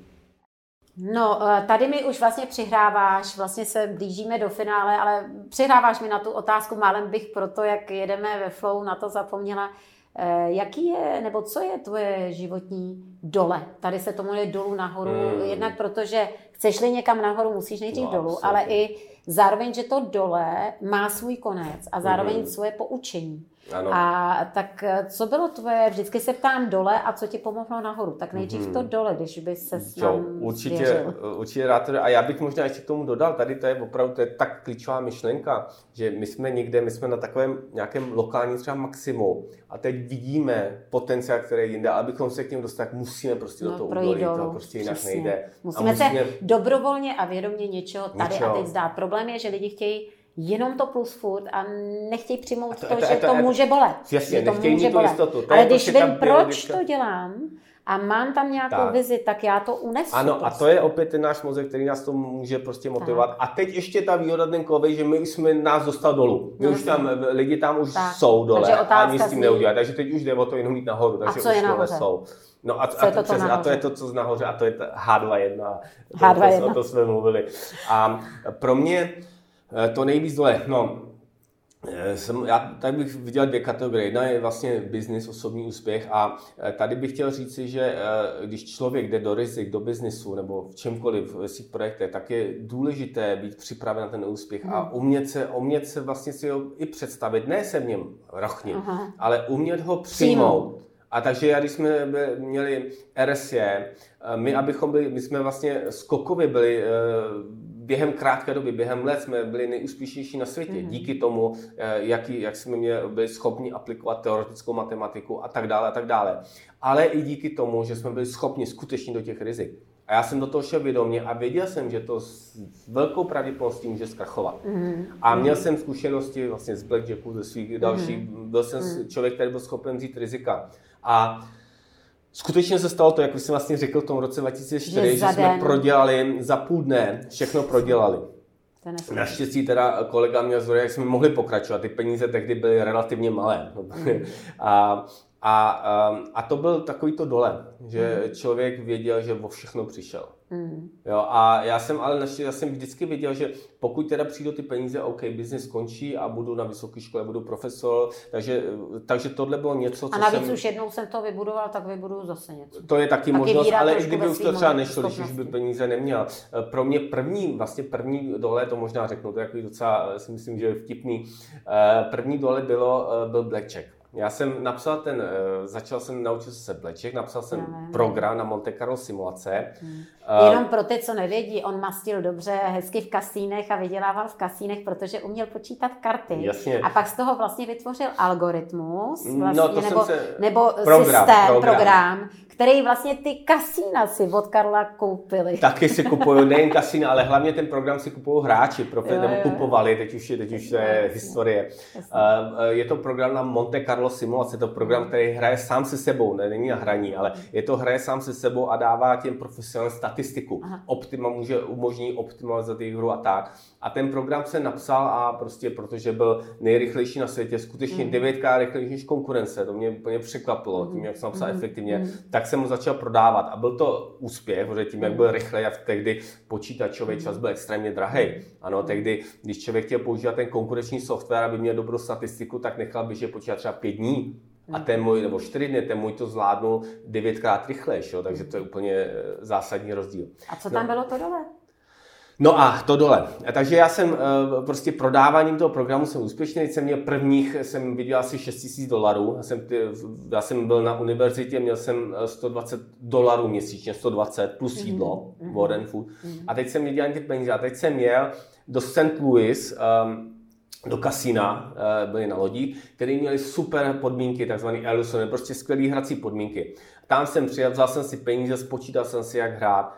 No, eh, tady mi už vlastně přihráváš, vlastně se blížíme do finále, ale přihráváš mi na tu otázku, málem bych proto, jak jedeme ve flow, na to zapomněla. Eh, jaký je, nebo co je tvoje životní dole? Tady se tomu je dolů nahoru, hmm. jednak protože chceš-li někam nahoru, musíš nejdřív no, dolů, absolutně. ale i zároveň, že to dole má svůj konec a zároveň hmm. svoje poučení. Ano. A tak eh, co bylo tvoje, vždycky se ptám dole a co ti pomohlo nahoru, tak nejdřív hmm. to dole, když by se s jo, určitě, svěřil. určitě rád to, a já bych možná ještě k tomu dodal, tady to je opravdu to je tak klíčová myšlenka, že my jsme někde, my jsme na takovém nějakém lokálním třeba maximu a teď vidíme potenciál, který je jinde, abychom se k němu dostali, tak musíme prostě no, do toho udolit, to prostě jinak Přesně. nejde. Musíme, musíme se dobrovolně a vědomě něčeho tady něčeho. a teď zdát. Problém je, že lidi chtějí jenom to plus furt a nechtějí přijmout to, to, to, že to, to může bolet. Jasně, že to může bolet. Jistotu. To Ale když prostě vím, proč to dělám, a mám tam nějakou tak. vizi, tak já to unesu. Ano, prostě. a to je opět ten náš mozek, který nás to může prostě motivovat. Tak. A teď ještě ta výhoda ten kovej, že my už jsme nás dostal dolů. My no, už tam, lidi tam už tak. jsou dole a nic s tím neudělat. Takže teď už jde o to jenom jít nahoru. Takže a co už je nahoře? jsou. No a, a, to, to přes, a to je to, co z nahoře, a to je H2.1. H2.1. To, o to jsme mluvili. A pro mě Eh, to nejvíc dole, no, Eh, jsem, já tady bych viděl dvě kategorie. Jedna je vlastně business, osobní úspěch a eh, tady bych chtěl říci, že eh, když člověk jde do rizik, do biznisu nebo v čemkoliv v svých projektech, tak je důležité být připraven na ten úspěch a hmm. umět se, umět se vlastně si ho i představit, ne se v něm rochnit, ale umět ho přijmout. A takže já, když jsme měli RSJ, my, abychom byli, my jsme vlastně skokově byli během krátké doby, během let jsme byli nejúspěšnější na světě. Mm-hmm. Díky tomu, eh, jak, jak jsme měli, byli schopni aplikovat teoretickou matematiku a tak dále a tak dále. Ale i díky tomu, že jsme byli schopni skutečně do těch rizik. A já jsem do toho šel vědomě a věděl jsem, že to s velkou pravděpodobností může zkrachovat. Mm-hmm. A měl jsem zkušenosti vlastně z Blackjacku, ze svých dalších, mm-hmm. byl jsem mm-hmm. člověk, který byl schopen vzít rizika. A Skutečně se stalo to, jak jsem vlastně řekl v tom roce 2004, že, že jsme den. prodělali za půl dne, všechno prodělali. Naštěstí teda kolega měl zdroje, jak jsme mohli pokračovat. Ty peníze tehdy byly relativně malé. Mm. a, a, a to byl takový to dole, že mm. člověk věděl, že o všechno přišel. Mm. Jo, a já jsem ale naštěstí, já jsem vždycky věděl, že pokud teda přijdou ty peníze, OK, biznis skončí a budu na vysoké škole, budu profesor, takže, takže tohle bylo něco, co A navíc jsem... už jednou jsem to vybudoval, tak vybudu zase něco. To je taky, taky možnost, ale i kdyby už to třeba nešlo, když už by peníze neměl. Pro mě první, vlastně první dole, to možná řeknu, to je jako docela, si myslím, že vtipný, eh, první dole bylo, eh, byl Blackjack. Já jsem napsal ten, uh, začal jsem naučit se bleček, napsal jsem program na Monte Carlo simulace. Hmm. Jenom pro ty, co nevědí, on mastil dobře, hezky v kasínech a vydělával v kasínech, protože uměl počítat karty. Jasně. A pak z toho vlastně vytvořil algoritmus, no, vlastně, no, nebo, se... nebo program, systém, program. program, který vlastně ty kasína si od Karla koupili. Taky si kupují nejen kasína, ale hlavně ten program si kupují hráči, profi, jo, nebo kupovali, teď už je, teď už je historie. Uh, je to program na Monte Carlo simulace, je to program, hmm. který hraje sám se sebou, ne, není na hraní, ale je to hraje sám se sebou a dává těm profesionálním statistiku. Optima může umožní optimalizovat jejich hru a tak. A ten program se napsal a prostě, protože byl nejrychlejší na světě, skutečně mm. devětkrát rychlejší než konkurence, to mě úplně překvapilo, tím, jak jsem napsal mm. efektivně, mm. tak jsem ho začal prodávat. A byl to úspěch, protože tím, jak byl rychlej a tehdy počítačový čas byl extrémně drahý. Ano, tehdy, když člověk chtěl používat ten konkurenční software, aby měl dobrou statistiku, tak nechal by, že počítat třeba pět dní. A ten můj, nebo čtyři dny, ten můj to zvládnul devětkrát rychlejší, takže to je úplně eh, zásadní rozdíl. A co tam no. bylo to dole? No a to dole. Takže já jsem uh, prostě prodáváním toho programu jsem úspěšný. jsem měl prvních, jsem viděl asi 6 000 dolarů. Já jsem, já jsem byl na univerzitě, měl jsem 120 eh, dolarů měsíčně, 120 plus mhm. jídlo, mm-hmm. Warren Food. Mm-hmm. A teď jsem viděl ty peníze. A teď jsem měl do St. Louis, um, do kasína, uh, byli na lodi, který měli super podmínky, takzvaný Ellison, prostě skvělé hrací podmínky. Tam jsem přijel, vzal jsem si peníze, spočítal jsem si, jak hrát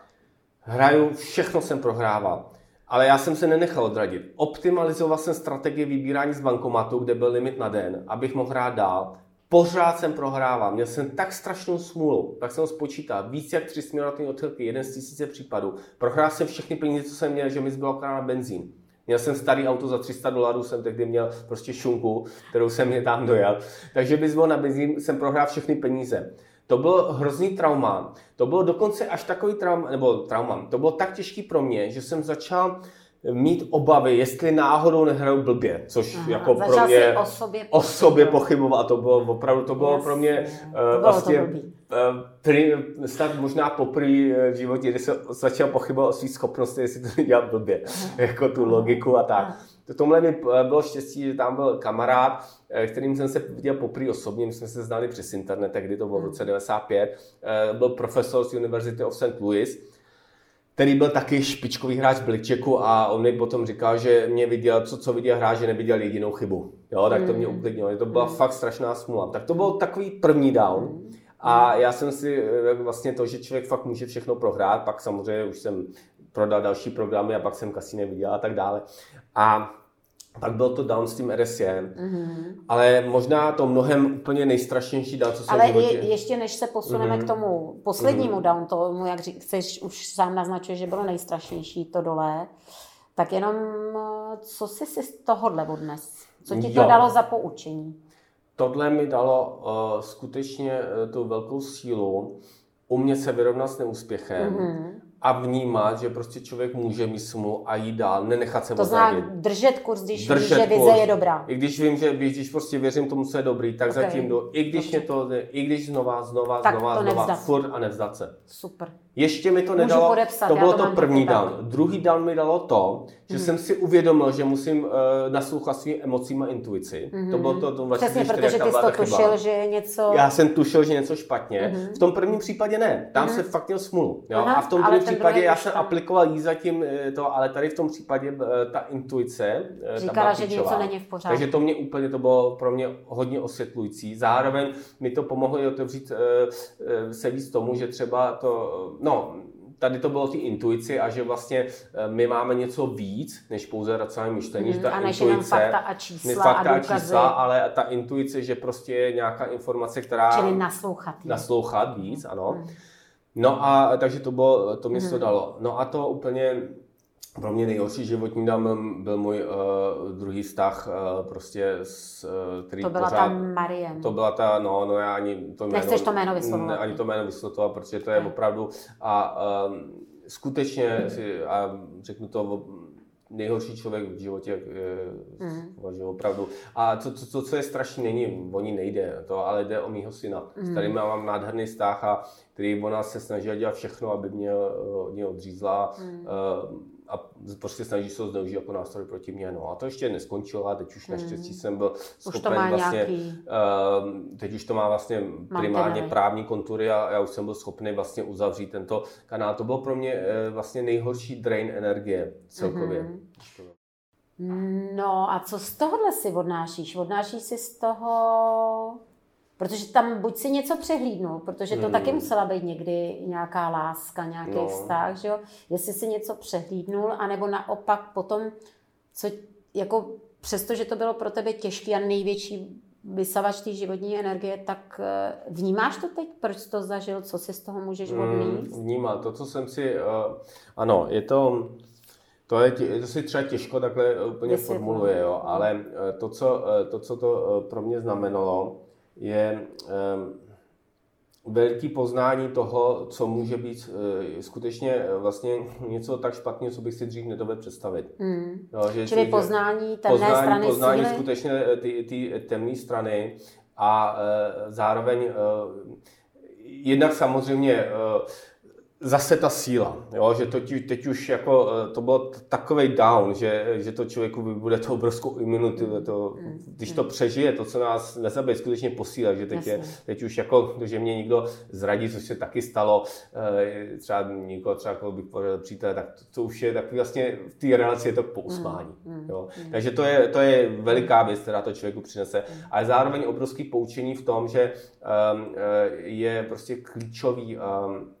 hraju, všechno jsem prohrával. Ale já jsem se nenechal odradit. Optimalizoval jsem strategii vybírání z bankomatu, kde byl limit na den, abych mohl hrát dál. Pořád jsem prohrával, měl jsem tak strašnou smůlu, tak jsem spočítal, víc jak tři směrovatní odchylky, jeden z tisíce případů. Prohrál jsem všechny peníze, co jsem měl, že mi zbylo na benzín. Měl jsem starý auto za 300 dolarů, jsem tehdy měl prostě šunku, kterou jsem je tam dojel. Takže by na benzín, jsem prohrál všechny peníze. To bylo hrozný trauma. To bylo dokonce až takový trauma, nebo trauma, to bylo tak těžký pro mě, že jsem začal mít obavy, jestli náhodou nehraju blbě, což Aha, jako pro mě o sobě, o sobě pochybovat. To bylo opravdu, to bylo Jasně. pro mě uh, vlastně uh, prý, snad možná poprvé v životě, kdy jsem začal pochybovat o svých schopnosti, jestli to dělat blbě, Aha. jako tu logiku a tak. To tomhle mi bylo štěstí, že tam byl kamarád, eh, kterým jsem se viděl poprvé osobně, my jsme se znali přes internet, kdy to bylo v roce 95, byl profesor z University of St. Louis, který byl taky špičkový hráč Bličeku a on mi potom říkal, že mě viděl, co, co viděl hrát, že neviděl jedinou chybu. Jo, tak to mě hmm. uklidnilo. To byla mm. fakt strašná smůla. Tak to byl takový první down. A já jsem si eh, vlastně to, že člověk fakt může všechno prohrát, pak samozřejmě už jsem prodal další programy a pak jsem kasíny viděl a tak dále. A pak byl to down s tím RSM, mm-hmm. ale možná to mnohem úplně nejstrašnější down, co jsem Ale je, ještě než se posuneme mm-hmm. k tomu poslednímu mm-hmm. down, tomu, jak řík, chceš, už sám naznačuje, že bylo nejstrašnější to dole, tak jenom co jsi si z tohohle odnes? Co ti to jo. dalo za poučení? Tohle mi dalo uh, skutečně uh, tu velkou sílu umět se vyrovnat s neúspěchem mm-hmm a vnímat, že prostě člověk může mít smůlu a jít dál, nenechat se To znamená držet kurz, když Držet víš, že vize kurz. je dobrá. I když vím, že když prostě věřím tomu, co je dobrý, tak Ok. zatím jdu. I když Dobře. mě to, i když znova, znova, Tak znova, znova, nevzdat. furt a nevzdat se. Super. Ještě mi to Můžu nedalo, podepsat, to bylo to to první dan. Druhý dan mi dalo to, že Mhm. jsem si uvědomil, že musím uh, naslouchat svým emocím a intuici. To bylo to, to Mhm. Přesně, 24, protože ty jsi to ta chyba. tušil, že je něco... Já jsem tušil, že něco špatně. Mhm. V tom prvním případě ne. Tam se fakt měl smůlu. Jo? Aha, a v tom případě já jsem tam- aplikoval jí zatím eh, to, ale tady v tom případě eh, ta intuice eh, ta Říkala, byla že něco není v pořádku. Takže to mě úplně, to bylo pro mě hodně osvětlující. Zároveň mi to pomohlo i otevřít se víc tomu, že třeba to, no, tady to bylo o té intuici a že vlastně my máme něco víc, než pouze racionální myšlení, že ta Mhm, a než intuice, fakta a ne čísla fakta a a důkazy. čísla, ale ta intuice, že prostě je nějaká informace, která Čili naslouchat. jí. naslouchat víc, ano. Hmm. No a takže to bylo, to mě to dalo. No a to úplně pro mě nejhorší životní dám byl, můj uh, druhý vztah, uh, prostě, s, uh, který To byla pořád, ta Marie. to byla ta, no, no já ani to jméno, Nechceš to jméno vyslovovat. Ne, ani to jméno vyslovovat, protože to je opravdu a um, skutečně si, a řeknu to, nejhorší člověk v životě, Mhm. považuji opravdu. A co, co, co, co je strašný, není, o ní nejde, to, ale jde o mýho syna, Mhm. s kterým já mám nádherný vztah a který ona se snažila dělat všechno, aby mě eh, od něj odřízla Mhm. eh, a prostě snaží se ho zneužít jako nástroj proti mně. No a to ještě neskončilo, a teď už naštěstí jsem byl. Už schopen má vlastně, nějaký... eh, teď už to má vlastně primárně Mantinely. právní kontury a já už jsem byl schopný vlastně uzavřít tento kanál. To bylo pro mě eh, vlastně nejhorší drain energie celkově. Mhm. No a co z tohohle si odnášíš? Odnášíš si z toho... Protože tam buď si něco přehlídnul, protože to Hmm. taky musela být někdy nějaká láska, nějaký No. vztah, že jo? Jestli si něco přehlídnul, anebo naopak potom, co jako přesto, že to bylo pro tebe těžký a největší vysavač té životní energie, tak eh, vnímáš to teď? Proč to zažil? Co si z toho můžeš Mm, odníst? vnímá. To, co jsem si... Uh, ano, je to... To, je, to si třeba těžko takhle úplně Vysvětlovat. formuluje, jo, ale eh, to co, to, co to pro mě znamenalo, je eh, velký poznání toho, co může být eh, skutečně eh, vlastně něco tak špatného, co bych si dřív nedovedl představit. Hmm. Jo, že, Čili že- poznání temné poznání, strany poznání síly? skutečně eh, ty, ty temné strany a zároveň jednak samozřejmě zase ta síla, jo, že to ti, teď už jako, eh, to bylo takový down, že, že to člověku bude to obrovskou imunitu, to, když to přežije, to, co nás nezabije, skutečně posílá, že teď, je, teď už jako, že mě někdo zradí, což se taky stalo, eh, třeba někoho, třeba jako bych pořádal přítele, tak to, to, už je takový vlastně, v té relaci je to pousmání. Jo. Takže to je, to je veliká věc, která to člověku přinese. Ale zároveň obrovský poučení v tom, že um, je prostě klíčový um,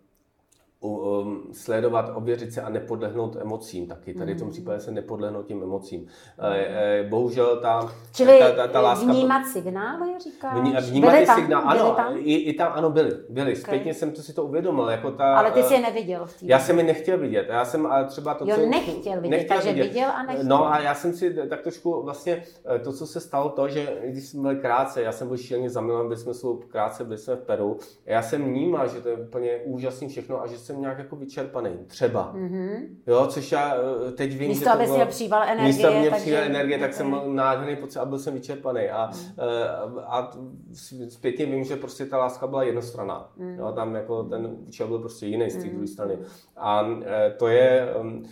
um, sledovat, ověřit se a nepodlehnout emocím taky. Tady v tom případě se nepodlehnout těm emocím. Eh, eh, bohužel ta, Čili ta, ta, ta láska... vnímat signály, říkáš? Vní, vnímat byly ty tam, signál, byly ano, tam? I, i tam ano byly, byly. Zpětně jsem to si to uvědomil, jako ta... Ale ty jsi eh, je neviděl v té já jsem je nechtěl vidět. Já jsem ale třeba to, Jo, co... nechtěl vidět, takže viděl a nechtěl. No a já jsem si tak trošku vlastně eh, to, co se stalo, to, že když jsme byli krátce, já jsem byl šíleně zamilovan, byli jsme spolu krátce, byli jsme v Peru. Já jsem vnímal, že to je úplně úžasný všechno a že jsem nějak jako vyčerpaný. Třeba. Mhm. Jo, což já eh, teď vím, Místo, že to abys bylo... příval energie, Místo, aby mě takže- přijel energie, tak jsem měl nádherný pocit a byl jsem vyčerpaný. A, eh, a zpětně vím, že prostě ta láska byla jednostranná. Jo, tam jako ten účel byl prostě jiný z té druhé strany. A eh, to je, um,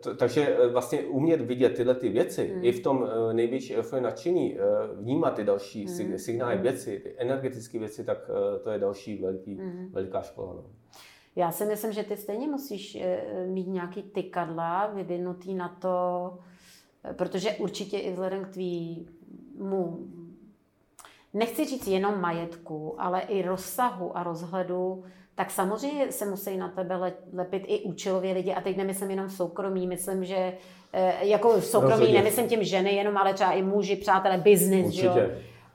to, takže vlastně umět vidět tyhle ty věci, i v tom největší euforii nadšení, vnímat ty další sig- signály věci, ty energetické věci, tak to je další velký, veliká škola. No. Já si myslím, že ty stejně musíš eh, mít nějaký tykadla vyvinutý na to, protože určitě i vzhledem k tvýmu, nechci říct jenom majetku, ale i rozsahu a rozhledu, tak samozřejmě se musí na tebe le- lepit i účelově lidi. A teď nemyslím jenom soukromí, myslím, že eh, jako soukromí, Rozhodně. nemyslím tím ženy jenom, ale třeba i muži, přátelé, biznis, že jo?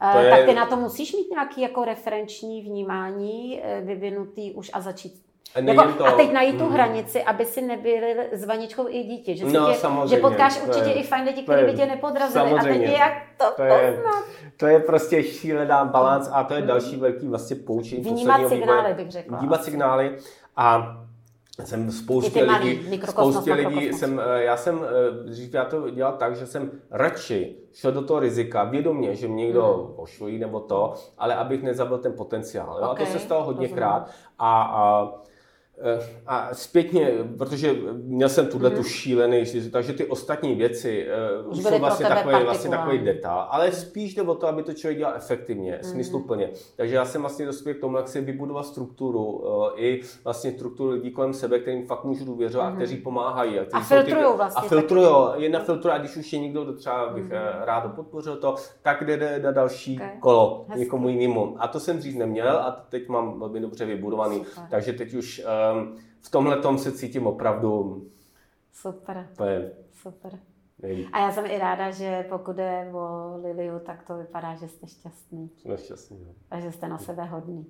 Eh, je- Tak ty na to musíš mít nějaký jako referenční vnímání vyvinutý už a začít A jako, to- a teď najít tu Mhm. hranici, aby si nebyli s vaničkou i dítě. Že, No, tě, samozřejmě, že potkáš určitě je- i fajn lidi, kteří je- by tě nepodrazili. A samozřejmě. teď jak to, To je, poznat? to je prostě šílená balans a to je další velký vlastně poučení Vnímat signály, vývoje. bych řekla. Vnímat signály a jsem spoustě lidí, spoustě lidí jsem, eh, já jsem eh, já to dělal tak, že jsem radši šel do toho rizika, vědomě, že mě někdo hmm. ošulí nebo to, ale abych nezabil ten potenciál. Jo? Okay, a to se stalo hodněkrát. A, a a zpětně, protože měl jsem tuhle tu mhm. šílený, takže ty ostatní věci uh, už jsou vlastně takový, vlastně takový detail, ale spíš jde o to, aby to člověk dělal efektivně, mm. smysluplně. Takže já jsem vlastně dospěl k tomu, jak si vybudovat strukturu uh, i vlastně strukturu lidí kolem sebe, kterým fakt můžu důvěřovat mm. a kteří pomáhají. A, a filtrují vlastně. A filtrují, jedna filtruje, a když už je někdo, kdo třeba bych mm. rád podpořil to, tak jde, na další okay. kolo Hezky. někomu jinému. A to jsem dřív neměl a teď mám velmi dobře vybudovaný. Super. Takže teď už v tomhle tom se cítím opravdu... Super. To je Super. A já jsem i ráda, že pokud je o Liliu, tak to vypadá, že jste šťastný. Jsme šťastný. Jo. A že jste na sebe hodný.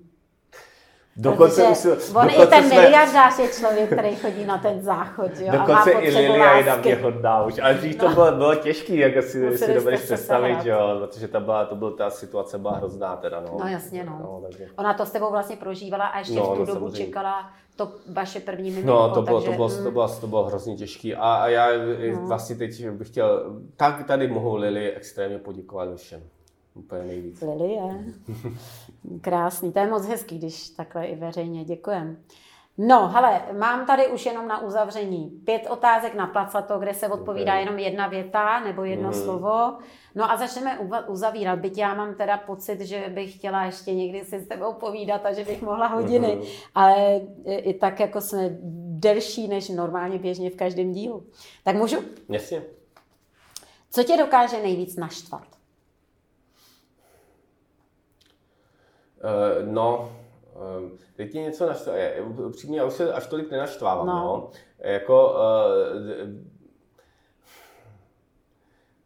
Dokonce už, on dokonce i ten jsme... miliardář je člověk, který chodí na ten záchod. Jo, dokonce i Lilia je na mě hodná už. Ale dřív no. to bylo, bylo těžké, jak si, si dovedeš představit, jo, protože ta, byla, to byla, ta situace byla hrozná. Teda, no. no jasně, no. no takže... Ona to s tebou vlastně prožívala a ještě no, v tu no, dobu samozřejmě. čekala to vaše první miminko. No, to bylo, takže, to bylo, mm. to bylo, to bylo hrozně těžké. A, a já no. vlastně teď bych chtěl, tak tady mohu Lili extrémně poděkovat všem. Úplně nejvíc. Lili je. Krásný. To je moc hezký, když takhle i veřejně děkujem. No, hele, mám tady už jenom na uzavření pět otázek na placato, kde se odpovídá jenom jedna věta nebo jedno mm. slovo. No a začneme uzavírat, byť já mám teda pocit, že bych chtěla ještě někdy si s tebou povídat a že bych mohla hodiny, mm. ale i tak jako jsme delší než normálně běžně v každém dílu. Tak můžu? Jasně. Co tě dokáže nejvíc naštvat? Uh, no, uh, teď je něco naštvá. Upřímně, já už se až tolik nenaštvávám. No. No. Jako, uh,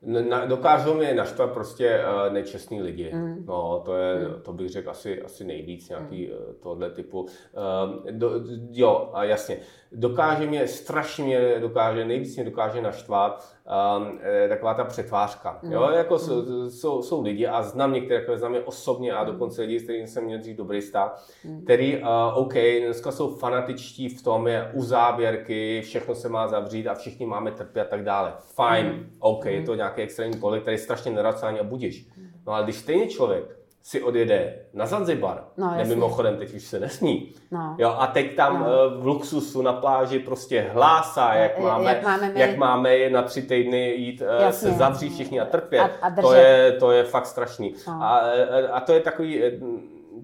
na, dokážou mě naštvat prostě uh, nečestní lidi. Mm. No, to je, mm. to bych řekl asi, asi nejvíc nějaký mm. uh, tohle typu. Uh, do, jo, a jasně. Dokáže mě, strašně mě dokáže, nejvíc mě dokáže naštvat um, taková ta přetvářka. Mm. Jo, jako mm. jsou, jsou, jsou lidi a znám některé, jako znám je osobně a mm. dokonce lidi, s kterými jsem měl dřív dobrý stav, mm. který, uh, OK, dneska jsou fanatičtí v tom, je u závěrky, všechno se má zavřít a všichni máme trpět a tak dále. Fajn, mm. OK, mm. je to nějaký extrémní pohled, který je strašně neracionální a budíš. No ale když stejně člověk si odjede na Zanzibar, no, ne mimochodem teď už se nesmí, no. jo, a teď tam no. Eh, v luxusu na pláži prostě hlásá, jak máme, jak máme, my... jak máme na tři týdny jít eh, Jasně. se zavřít všichni a trpět. A, a to, je, to je fakt strašný. No. A, eh, a to je takový,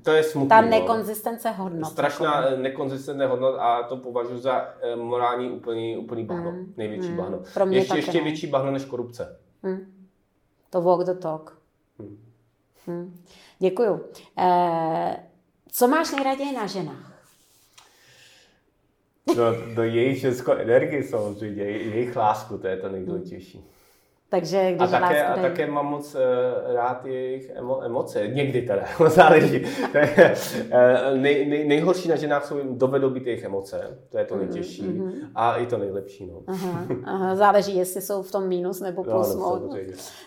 to je smutný. Ta no. nekonzistence hodnot. Strašná jako. nekonzistence hodnot a to považuji za morální úplný, úplný bahno. Mm. Největší mm. bahno. Pro mě ještě, ještě větší bahno než korupce. Mm. To walk the talk. Mm. Mm. Děkuju. Eh, co máš nejraději na ženách? Do, do jejich ženskou energii samozřejmě, jejich lásku, to je to nejdůležitější. Takže když a také, a také mám moc uh, rád jejich emo, emoce. Někdy teda, záleží. uh, nej, nej, nejhorší na ženách jsou, dovedou být jejich emoce. To je to mhm, nejtěžší. Mm-hmm. A i to nejlepší. No. Aha, aha, záleží, jestli jsou v tom mínus nebo no, plus. No, no,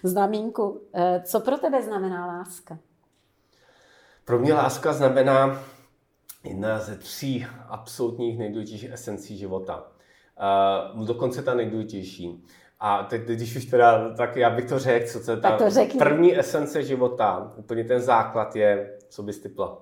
znamínku. Co pro tebe znamená láska? Pro mě láska znamená jedna ze tří absolutních nejdůležitějších esencí života. Uh, dokonce ta nejdůležitější. A teď, když už teda, tak já bych to řekl, co to ta to první esence života, úplně ten základ je, co bys typla?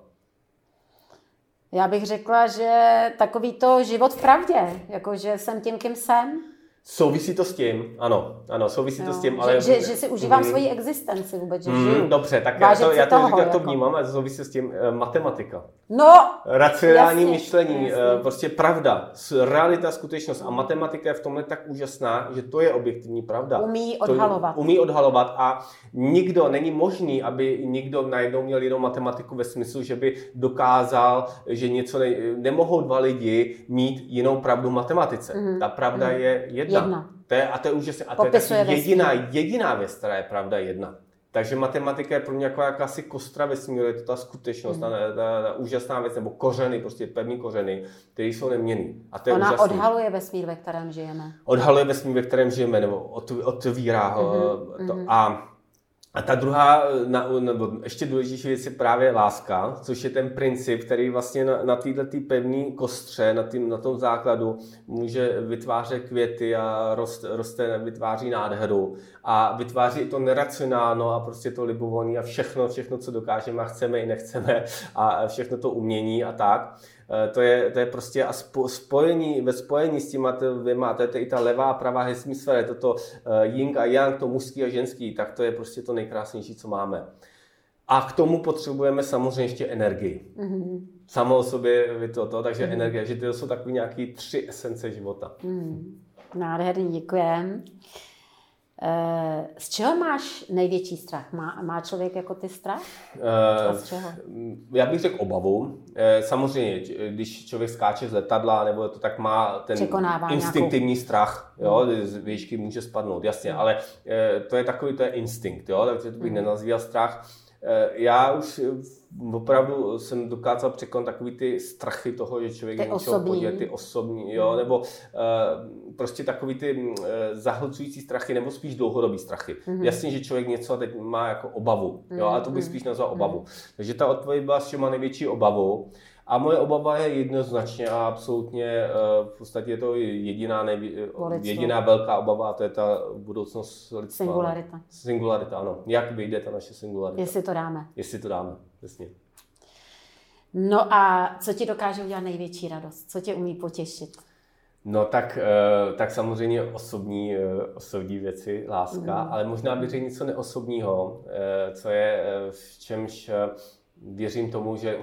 Já bych řekla, že takový to život v pravdě, jako že jsem tím, kým jsem, Souvisí to s tím, ano, ano, souvisí jo, to s tím, ale... Že, že, že si užívám mm, svoji existenci vůbec, že mm, žiju. Dobře, tak já to, já to, toho, jak to jako. vnímám, ale souvisí s tím uh, matematika. No! Racionální jasně, myšlení, jasně. Uh, prostě pravda, realita, skutečnost a matematika je v tomhle tak úžasná, že to je objektivní pravda. Umí odhalovat. To, umí odhalovat a nikdo, není možný, aby nikdo najednou měl jenom matematiku ve smyslu, že by dokázal, že něco ne, nemohou dva lidi mít jinou pravdu v matematice. Mm. Ta pravda mm. je jedna jedna. To je, a to je úžasné. A to Popisuje je jediná, jediná věc, která je pravda jedna. Takže matematika je pro mě jako jakási kostra vesmíru, je to ta skutečnost, mm. ta, ta, ta, úžasná věc, nebo kořeny, prostě pevný kořeny, které jsou neměný. A to je Ona úžasný. odhaluje vesmír, ve kterém žijeme. Odhaluje vesmír, ve kterém žijeme, nebo otvírá ho. Mm-hmm. To. A a ta druhá, nebo ještě důležitější věc je právě láska, což je ten princip, který vlastně na, na této tý pevné kostře, na, tým, na tom základu může vytvářet květy a rost, roste, vytváří nádheru a vytváří to neracionálno a prostě to libovolný a všechno, všechno, co dokážeme a chceme i nechceme a všechno to umění a tak. Eh, to je, to je prostě a spojení, ve spojení s těma dvěma, to je i ta levá a pravá hemisféra, toto eh, yin a yang, to mužský a ženský, tak to je prostě to nejkrásnější, co máme. A k tomu potřebujeme samozřejmě ještě energii. Mm-hmm. Samo o sobě vy to, to takže mm-hmm. energie, že to jsou takové nějaké tři esence života. Mm. Nádherný, děkujem. Eh, z čeho máš největší strach? Má, má člověk jako ty strach? Uh, z čeho? Já bych řekl obavu. Eh, samozřejmě, když člověk skáče z letadla, nebo to tak má ten instinktivní nějakou... strach, jo, hmm. z výšky může spadnout, jasně, hmm. ale to je takový, to je instinkt, jo, takže to bych hmm. nenazýval strach. Já už opravdu jsem dokázal překonat takový ty strachy toho, že člověk ty je osobní. Podívat, ty osobní, jo, nebo uh, prostě takový ty uh, zahlcující strachy, nebo spíš dlouhodobý strachy. Mm-hmm. Jasně, že člověk něco teď má jako obavu, jo, ale to bych mhm. spíš nazval mhm. obavu. Mm-hmm. Takže ta odpověď byla, že má největší obavu. A moje obava je jednoznačně a absolutně, eh, v podstatě je to jediná, nejvě, jediná velká obava, a to je ta budoucnost lidstva. Singularita. Singularita, ano. Jak vyjde ta naše singularita? Jestli to dáme. Jestli to dáme, přesně. No a co ti dokáže udělat největší radost? Co tě umí potěšit? No tak, eh, tak samozřejmě osobní, eh, osobní věci, láska, mm. ale možná bych řekl něco neosobního, co je v čemž věřím tomu, že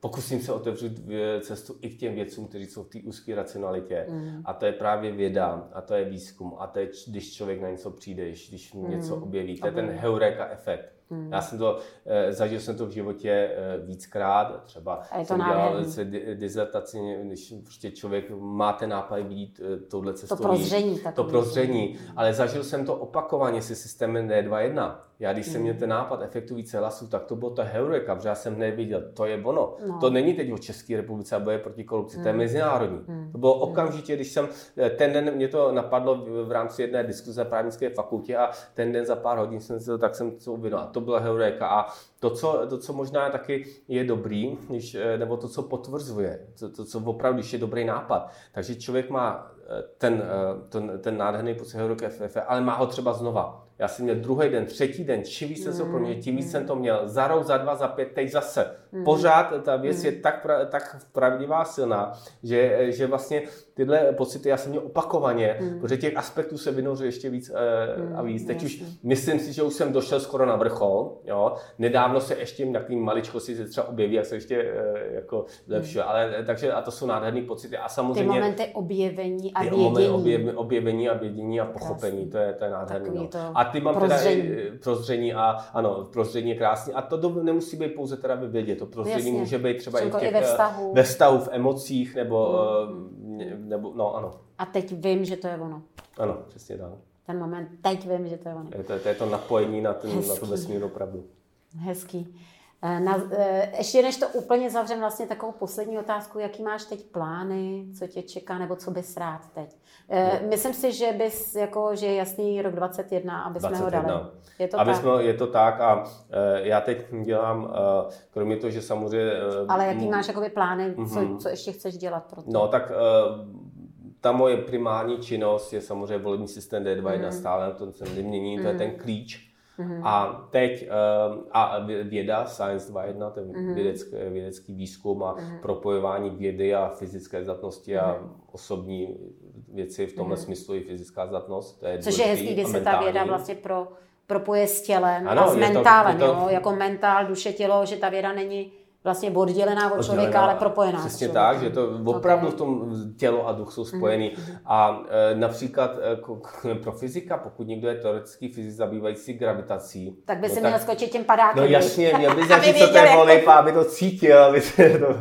pokusím se otevřít cestu i k těm věcům, kteří jsou v té úzké racionalitě. Mm. A to je právě věda, a to je výzkum, a to je, když člověk na něco přijde, když mm. něco objeví. To je ten heureka efekt. Mm. Já jsem to, eh, zažil jsem to v životě eh, víckrát, třeba a je to jsem dělal se dizertaci, když prostě člověk má ten nápad vidět eh, touhle cestou. To prozření. To prozření, ale zažil jsem to opakovaně se systémem D2.1. Já když jsem měl ten nápad efektu více hlasů, tak to bylo ta heureka, protože já jsem neviděl, to je ono. No. To není teď o České republice a boje proti korupci, mm. to je mezinárodní. Mm. To bylo okamžitě, když jsem, ten den mě to napadlo v, rámci jedné diskuze na právnické fakultě a ten den za pár hodin jsem se to, tak jsem to uvědomil. A to byla heureka. A to co, to, co možná taky je dobrý, když, nebo to, co potvrzuje, to, to, co opravdu, když je dobrý nápad, takže člověk má eh, ten, eh, ten, ten nádherný pocit heureka, ale má ho třeba znova já jsem měl druhý den, třetí den, čím víc jsem se pro mě, tím víc jsem to měl. Za rok, za dva, za pět, teď zase. Mm. Pořád ta věc mm. je tak, tak pravdivá, silná, že, že vlastně tyhle pocity já jsem měl opakovaně, mm. protože těch aspektů se vynořuje ještě víc mm. a víc. Teď už myslím si, že už jsem došel skoro na vrchol. Jo. Nedávno se ještě takový maličkosti se třeba objeví, jak se ještě uh, jako lepší. Mm. Ale takže a to jsou nádherné pocity. A samozřejmě... Ty momenty objevení a vědění. Objevení, objevení a vědění a pochopení, to je, to je nádherné. No. A ty mám prozření. teda prozření a ano, prozření je krásný. A to do, nemusí být pouze teda ve vědě, to prozření Jasně. může být třeba i v těch, i ve eh, vztahu. ve vztahu, v emocích, nebo, mm. nebo, no ano. A teď vím, že to je ono. Ano, přesně tak. Ten moment, teď vím, že to je ono. Je to, to je to napojení na, ten, na tu vesmírnou pravdu. Hezký. Eh, na, ještě než to úplně zavřem, vlastně takovou poslední otázku, jaký máš teď plány, co tě čeká, nebo co bys rád teď? No. Myslím si, že bys, jako, že je jasný rok 21, aby 21. jsme ho dali. Je to aby tak? Jsme, je to tak a já teď dělám, kromě toho, že samozřejmě... Ale jaký máš jakoby plány, co, mm-hmm. co ještě chceš dělat pro to? No tak ta moje primární činnost je samozřejmě volební systém D2 mm. stále, to se nemění, to mm. je ten klíč, Mm-hmm. A teď uh, a věda, Science 2.1, ten mm-hmm. vědecký, vědecký výzkum a mm-hmm. propojování vědy a fyzické zdatnosti mm-hmm. a osobní věci v tomhle mm-hmm. smyslu i fyzická zdatnost. To je Což je hezký, kdy se ta věda vlastně pro, propoje s tělem ano, a s mentálem, to, to... Jo? jako mentál, duše, tělo, že ta věda není vlastně oddělená od člověka, ale propojená. Přesně tak, že to opravdu okay. v tom tělo a duch jsou spojený. Mm-hmm. A e, například e, pro fyzika, pokud někdo je teoretický fyzik zabývající gravitací. Tak by no si tak, měl skočit tím padákem. No jasně, měl by zažít, co to je volejp, aby to cítil. Aby to,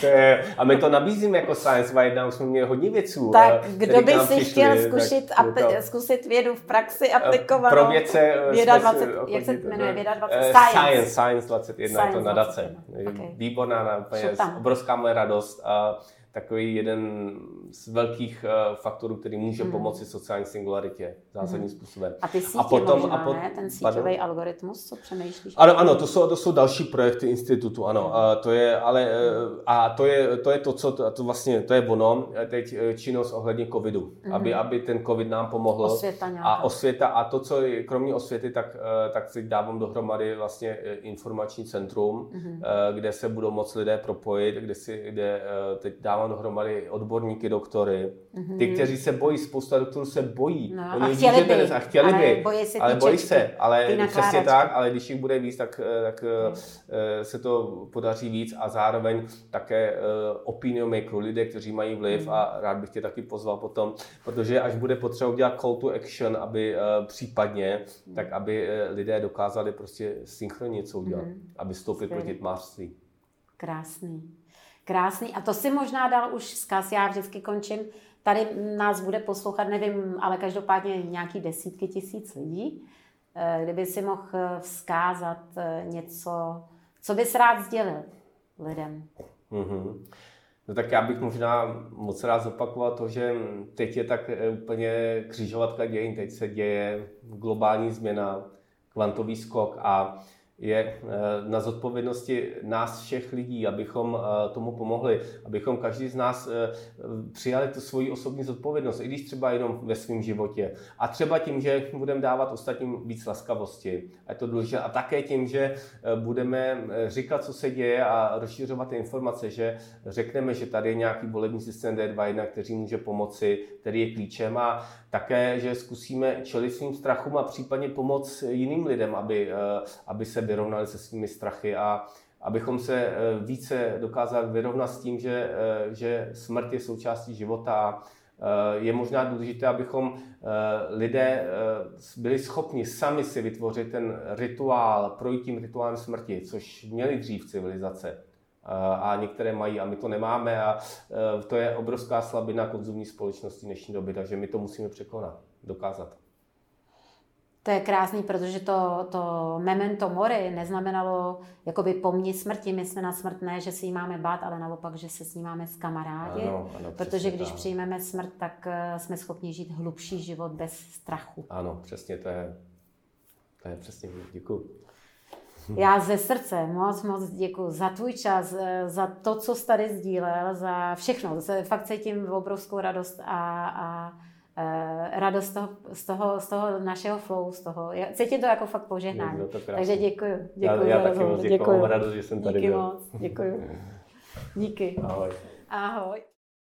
to je, a my to nabízíme jako Science Wide, už jsme měli hodně věců. Tak kdo by si chtěl zkusit, tak, apl- zkusit vědu v praxi aplikovat? Pro vědce. Věda 20, jak se jmenuje? Věda 20, Science. Science, 21, je to nadace. Okay výborná, úplně obrovská moje radost. A, takový jeden z velkých uh, faktorů, který může mm. pomoci sociální singularitě zásadním mm. způsobem. A ty sítě a potom, možná, a pot, ne? Ten síťový pardon? algoritmus, co přemýšlíš? Ano, ano to, jsou, to jsou další projekty institutu, ano. Mm. A to je, ale, uh, a to je, to je to, co, to, to vlastně, to je ono, teď činnost ohledně covidu, mm. aby, aby ten covid nám pomohl. Osvěta nějaká. A osvěta a to, co je, kromě osvěty, tak, tak teď dávám dohromady vlastně informační centrum, mm. kde se budou moc lidé propojit, kde, si, kde teď dávám dohromady odborníky, doktory. Mm-hmm. Ty, kteří se bojí, spousta doktorů se bojí. No, Oni a chtěli by, dnes, a chtěli ale by, bojí se ale bojí se, ale přesně tak, ale když jich bude víc, tak, tak mm. se to podaří víc a zároveň také opinion maker, lidé, kteří mají vliv mm. a rád bych tě taky pozval potom, protože až bude potřeba udělat call to action, aby případně, mm. tak aby lidé dokázali prostě synchronně něco udělat, mm. aby stoupit proti tmářství. Krásný. Krásný. A to si možná dal už zkaz, já vždycky končím. Tady nás bude poslouchat, nevím, ale každopádně nějaký desítky tisíc lidí. Eh, kdyby si mohl eh, vzkázat eh, něco, co bys rád sdělil lidem. Mm-hmm. No tak já bych možná moc rád zopakoval to, že teď je tak úplně křižovatka dějin, teď se děje globální změna, kvantový skok a je eh, na zodpovědnosti nás všech lidí, abychom eh, tomu pomohli, abychom každý z nás eh, přijali tu svoji osobní zodpovědnost, i když třeba jenom ve svém životě. A třeba tím, že budeme dávat ostatním víc laskavosti. A to důležité. A také tím, že budeme říkat, co se děje a rozšiřovat ty informace, že řekneme, že tady je nějaký volební systém D21, který může pomoci, který je klíčem a také, že zkusíme čelit svým strachům a případně pomoct jiným lidem, aby, aby se vyrovnali se svými strachy a abychom se eh, více dokázali vyrovnat s tím, že, eh, že smrt je součástí života. Eh, je možná důležité, abychom lidé byli schopni sami si vytvořit ten rituál, projít tím rituálem smrti, což měli dřív civilizace a některé mají a my to nemáme a to je obrovská slabina konzumní společnosti dnešní doby, takže my to musíme překonat, dokázat. To je krásný, protože to, to memento mori neznamenalo jakoby pomni smrti. My jsme na smrt ne, že si ji máme bát, ale naopak, že se s ní máme s kamarádi. Ano, ano, protože když tak. přijmeme smrt, tak eh, jsme schopni žít hlubší život bez strachu. Ano, přesně to je, to je přesně, děkuji. Já ze srdce moc, moc děkuji za tvůj čas, eh, za to, co jsi tady sdílel, za všechno. Fakt cítím obrovskou radost a, a uh, radost z toho, z, toho, z toho našeho flow, z toho. Já cítím to jako fakt požehnání. Takže děkuji. děkuji já, já taky moc děkuji. Děkuji. Radost, že jsem tady Díky byl. moc. Děkuji. Díky. Ahoj. Ahoj.